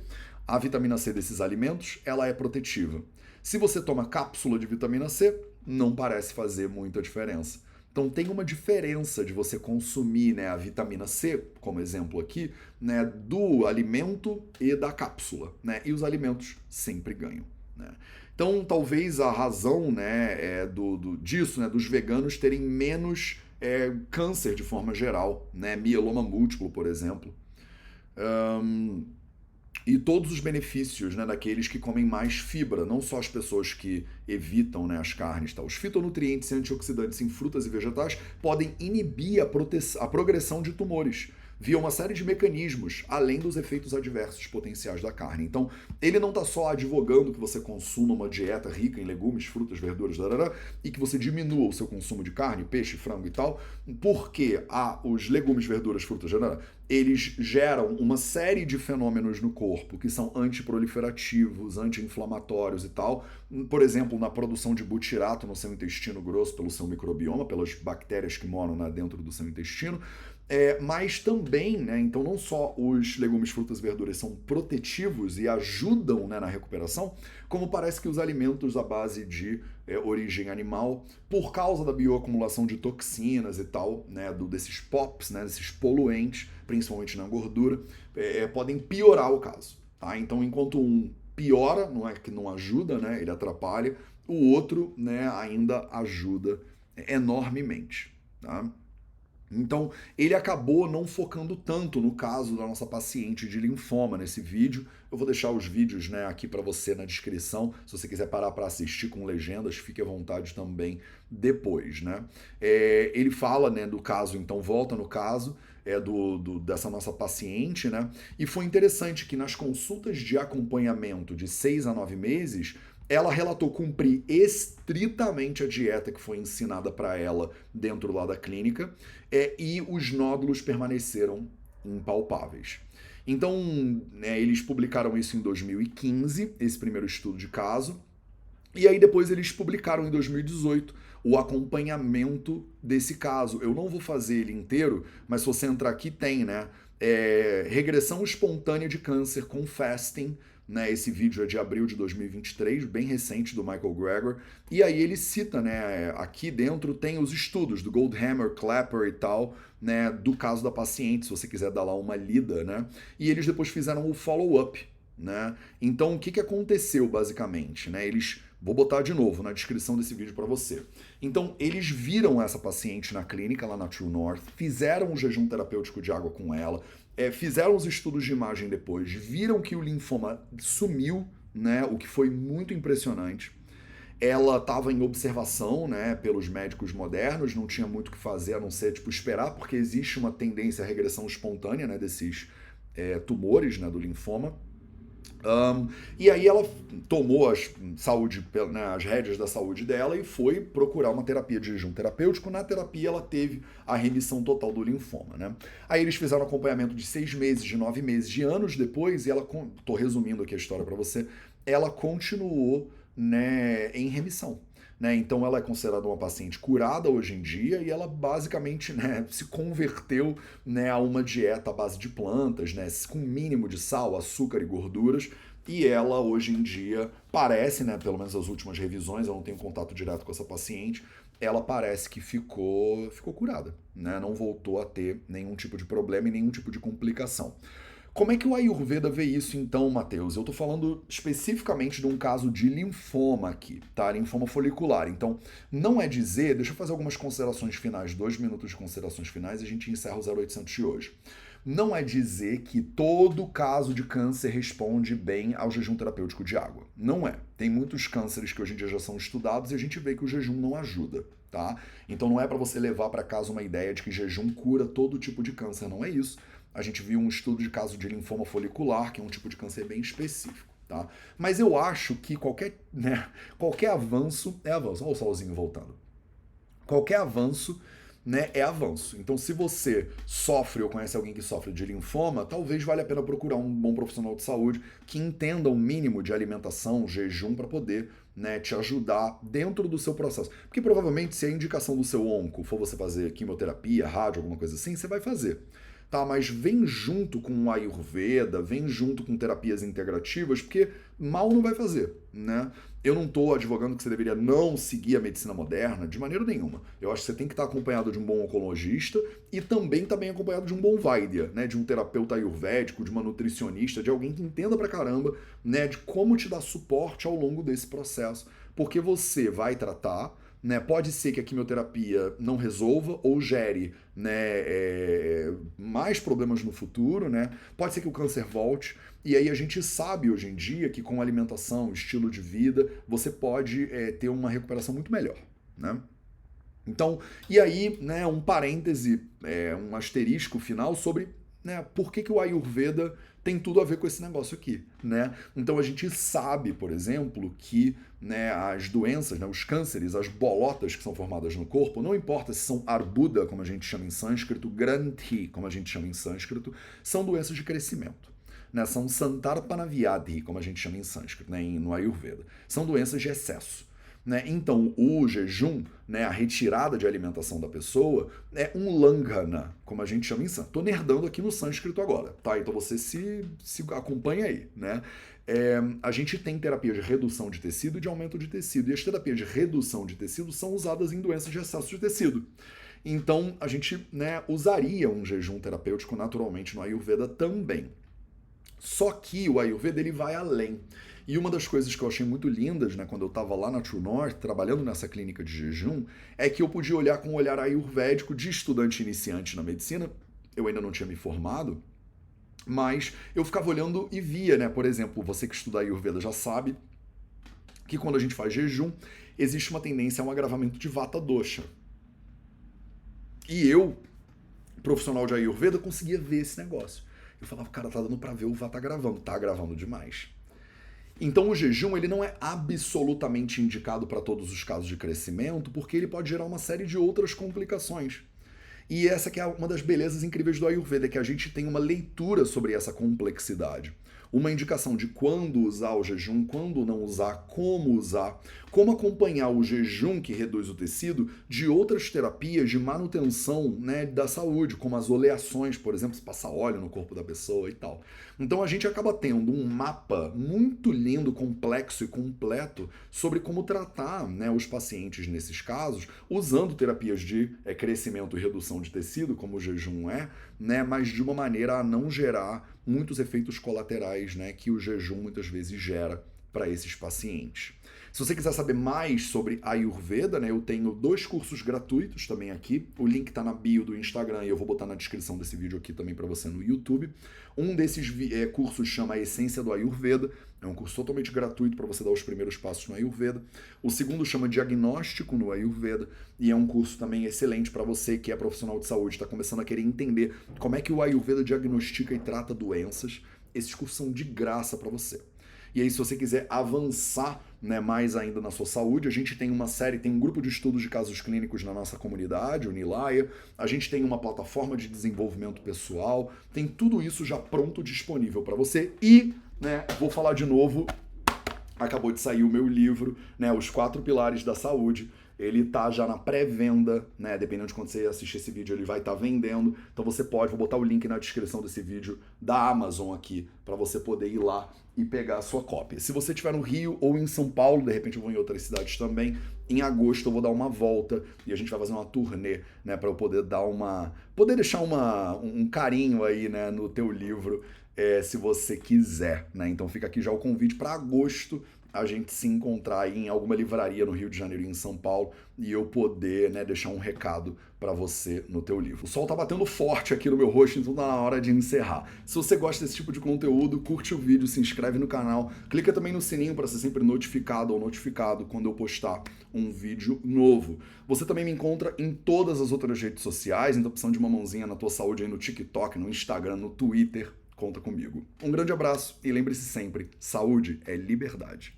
a vitamina C desses alimentos ela é protetiva. Se você toma cápsula de vitamina C, não parece fazer muita diferença. Então tem uma diferença de você consumir né, a vitamina C, como exemplo aqui, né, do alimento e da cápsula. Né? E os alimentos sempre ganham. Né? Então talvez a razão né, é do, do, disso, né, dos veganos terem menos é, câncer de forma geral, né, mieloma múltiplo, por exemplo. Um, e todos os benefícios né, daqueles que comem mais fibra, não só as pessoas que evitam né, as carnes. Tá? Os fitonutrientes e antioxidantes em frutas e vegetais podem inibir a, a progressão de tumores. Via uma série de mecanismos, além dos efeitos adversos potenciais da carne. Então, ele não está só advogando que você consuma uma dieta rica em legumes, frutas, verduras, darará, e que você diminua o seu consumo de carne, peixe, frango e tal, porque a, os legumes, verduras, frutas, darará, eles geram uma série de fenômenos no corpo que são antiproliferativos, anti-inflamatórios e tal. Por exemplo, na produção de butirato no seu intestino grosso pelo seu microbioma, pelas bactérias que moram né, dentro do seu intestino. É, mas também, né, então não só os legumes, frutas e verduras são protetivos e ajudam né, na recuperação, como parece que os alimentos à base de é, origem animal, por causa da bioacumulação de toxinas e tal, né, do, desses POPs, né, desses poluentes, principalmente na gordura, é, é, podem piorar o caso. Tá? Então, enquanto um piora, não é que não ajuda, né, ele atrapalha, o outro né, ainda ajuda enormemente. Tá? Então, ele acabou não focando tanto no caso da nossa paciente de linfoma nesse vídeo. Eu vou deixar os vídeos né, aqui para você na descrição. Se você quiser parar para assistir com legendas, fique à vontade também depois. Né? É, ele fala né, do caso, então volta no caso é, do, do, dessa nossa paciente, né? E foi interessante que nas consultas de acompanhamento de seis a nove meses, ela relatou cumprir estritamente a dieta que foi ensinada para ela dentro lá da clínica é, e os nódulos permaneceram impalpáveis. Então, né, eles publicaram isso em 2015, esse primeiro estudo de caso, e aí depois eles publicaram em 2018 o acompanhamento desse caso. Eu não vou fazer ele inteiro, mas se você entrar aqui tem, né? É, regressão espontânea de câncer com fasting né, esse vídeo é de abril de 2023, bem recente do Michael Greger. E aí ele cita, né, aqui dentro tem os estudos do Goldhammer, Clapper e tal, né, do caso da paciente, se você quiser dar lá uma lida, né? E eles depois fizeram o follow-up, né? Então o que, que aconteceu basicamente, né? Eles Vou botar de novo na descrição desse vídeo para você. Então, eles viram essa paciente na clínica lá na True North, fizeram um jejum terapêutico de água com ela, é, fizeram os estudos de imagem depois, viram que o linfoma sumiu, né? O que foi muito impressionante. Ela estava em observação, né, pelos médicos modernos, não tinha muito o que fazer a não ser tipo esperar, porque existe uma tendência à regressão espontânea, né, desses é, tumores, né, do linfoma. Um, e aí ela tomou as, saúde, né, as rédeas da saúde dela e foi procurar uma terapia de jejum terapêutico. Na terapia ela teve a remissão total do linfoma. Né? Aí eles fizeram acompanhamento de seis meses, de nove meses, de anos depois, e ela, tô resumindo aqui a história para você, ela continuou né, em remissão. Né? Então ela é considerada uma paciente curada hoje em dia e ela basicamente né, se converteu né, a uma dieta à base de plantas, né, com mínimo de sal, açúcar e gorduras. E ela hoje em dia parece, né, pelo menos as últimas revisões, eu não tenho contato direto com essa paciente, ela parece que ficou, ficou curada, né? Não voltou a ter nenhum tipo de problema e nenhum tipo de complicação. Como é que o Ayurveda vê isso então, Matheus? Eu estou falando especificamente de um caso de linfoma aqui, tá? Linfoma folicular. Então, não é dizer, deixa eu fazer algumas considerações finais, dois minutos de considerações finais e a gente encerra o 0800 de hoje. Não é dizer que todo caso de câncer responde bem ao jejum terapêutico de água. Não é. Tem muitos cânceres que hoje em dia já são estudados e a gente vê que o jejum não ajuda, tá? Então não é para você levar para casa uma ideia de que jejum cura todo tipo de câncer, não é isso a gente viu um estudo de caso de linfoma folicular, que é um tipo de câncer bem específico. Tá? Mas eu acho que qualquer, né, qualquer avanço é avanço. Olha o solzinho voltando. Qualquer avanço né, é avanço. Então, se você sofre ou conhece alguém que sofre de linfoma, talvez valha a pena procurar um bom profissional de saúde que entenda o um mínimo de alimentação, jejum, para poder né, te ajudar dentro do seu processo. Porque provavelmente, se a indicação do seu onco for você fazer quimioterapia, rádio, alguma coisa assim, você vai fazer tá? Mas vem junto com o Ayurveda, vem junto com terapias integrativas, porque mal não vai fazer, né? Eu não estou advogando que você deveria não seguir a medicina moderna de maneira nenhuma. Eu acho que você tem que estar acompanhado de um bom oncologista e também estar tá bem acompanhado de um bom Vaidya, né? De um terapeuta ayurvédico, de uma nutricionista, de alguém que entenda pra caramba, né? De como te dar suporte ao longo desse processo. Porque você vai tratar né? Pode ser que a quimioterapia não resolva ou gere né, é, mais problemas no futuro, né? Pode ser que o câncer volte. E aí a gente sabe hoje em dia que com alimentação, estilo de vida, você pode é, ter uma recuperação muito melhor, né? Então, e aí, né, um parêntese, é, um asterisco final sobre né, por que, que o Ayurveda tem tudo a ver com esse negócio aqui, né? Então a gente sabe, por exemplo, que né, as doenças, né, os cânceres, as bolotas que são formadas no corpo, não importa se são arbuda, como a gente chama em sânscrito, granthi, como a gente chama em sânscrito, são doenças de crescimento. Né, são santarpanavyadhi, como a gente chama em sânscrito, né, no Ayurveda. São doenças de excesso. Né? Então, o jejum, né, a retirada de alimentação da pessoa, é um langhana, como a gente chama em sânscrito. Estou nerdando aqui no sânscrito agora, tá? Então você se, se acompanha aí, né? É, a gente tem terapia de redução de tecido e de aumento de tecido. E as terapias de redução de tecido são usadas em doenças de excesso de tecido. Então, a gente né, usaria um jejum terapêutico naturalmente no Ayurveda também. Só que o Ayurveda ele vai além. E uma das coisas que eu achei muito lindas, né, quando eu estava lá na True North, trabalhando nessa clínica de jejum, é que eu podia olhar com um olhar ayurvédico de estudante iniciante na medicina. Eu ainda não tinha me formado, mas eu ficava olhando e via, né, por exemplo, você que estuda Ayurveda já sabe que quando a gente faz jejum, existe uma tendência a um agravamento de vata dosha. E eu, profissional de Ayurveda, conseguia ver esse negócio. Eu falava, cara, tá dando para ver o vata gravando, tá gravando demais. Então o jejum ele não é absolutamente indicado para todos os casos de crescimento, porque ele pode gerar uma série de outras complicações. E essa que é uma das belezas incríveis do Ayurveda, que a gente tem uma leitura sobre essa complexidade uma indicação de quando usar o jejum, quando não usar, como usar, como acompanhar o jejum que reduz o tecido de outras terapias de manutenção né, da saúde, como as oleações, por exemplo, se passar óleo no corpo da pessoa e tal. Então a gente acaba tendo um mapa muito lindo, complexo e completo sobre como tratar né, os pacientes nesses casos, usando terapias de é, crescimento e redução de tecido, como o jejum é, né, mas de uma maneira a não gerar muitos efeitos colaterais né, que o jejum muitas vezes gera para esses pacientes. Se você quiser saber mais sobre Ayurveda, né, eu tenho dois cursos gratuitos também aqui. O link está na bio do Instagram e eu vou botar na descrição desse vídeo aqui também para você no YouTube. Um desses é, cursos chama A Essência do Ayurveda. É um curso totalmente gratuito para você dar os primeiros passos no Ayurveda. O segundo chama Diagnóstico no Ayurveda e é um curso também excelente para você que é profissional de saúde, está começando a querer entender como é que o Ayurveda diagnostica e trata doenças. Esses cursos são de graça para você. E aí, se você quiser avançar né, mais ainda na sua saúde, a gente tem uma série, tem um grupo de estudos de casos clínicos na nossa comunidade, o Nilaya, a gente tem uma plataforma de desenvolvimento pessoal, tem tudo isso já pronto disponível para você. E, né, vou falar de novo, acabou de sair o meu livro, né, Os Quatro Pilares da Saúde ele tá já na pré-venda, né? Dependendo de quando você assistir esse vídeo, ele vai estar tá vendendo. Então você pode, vou botar o link na descrição desse vídeo da Amazon aqui, para você poder ir lá e pegar a sua cópia. Se você estiver no Rio ou em São Paulo, de repente eu vou em outras cidades também, em agosto eu vou dar uma volta e a gente vai fazer uma turnê, né, para eu poder dar uma, poder deixar uma, um carinho aí, né, no teu livro, é, se você quiser, né? Então fica aqui já o convite para agosto a gente se encontrar em alguma livraria no Rio de Janeiro e em São Paulo e eu poder né, deixar um recado para você no teu livro. O sol tá batendo forte aqui no meu rosto, então tá na hora de encerrar. Se você gosta desse tipo de conteúdo, curte o vídeo, se inscreve no canal, clica também no sininho para ser sempre notificado ou notificado quando eu postar um vídeo novo. Você também me encontra em todas as outras redes sociais, então precisando de uma mãozinha na tua saúde aí no TikTok, no Instagram, no Twitter, conta comigo. Um grande abraço e lembre-se sempre, saúde é liberdade.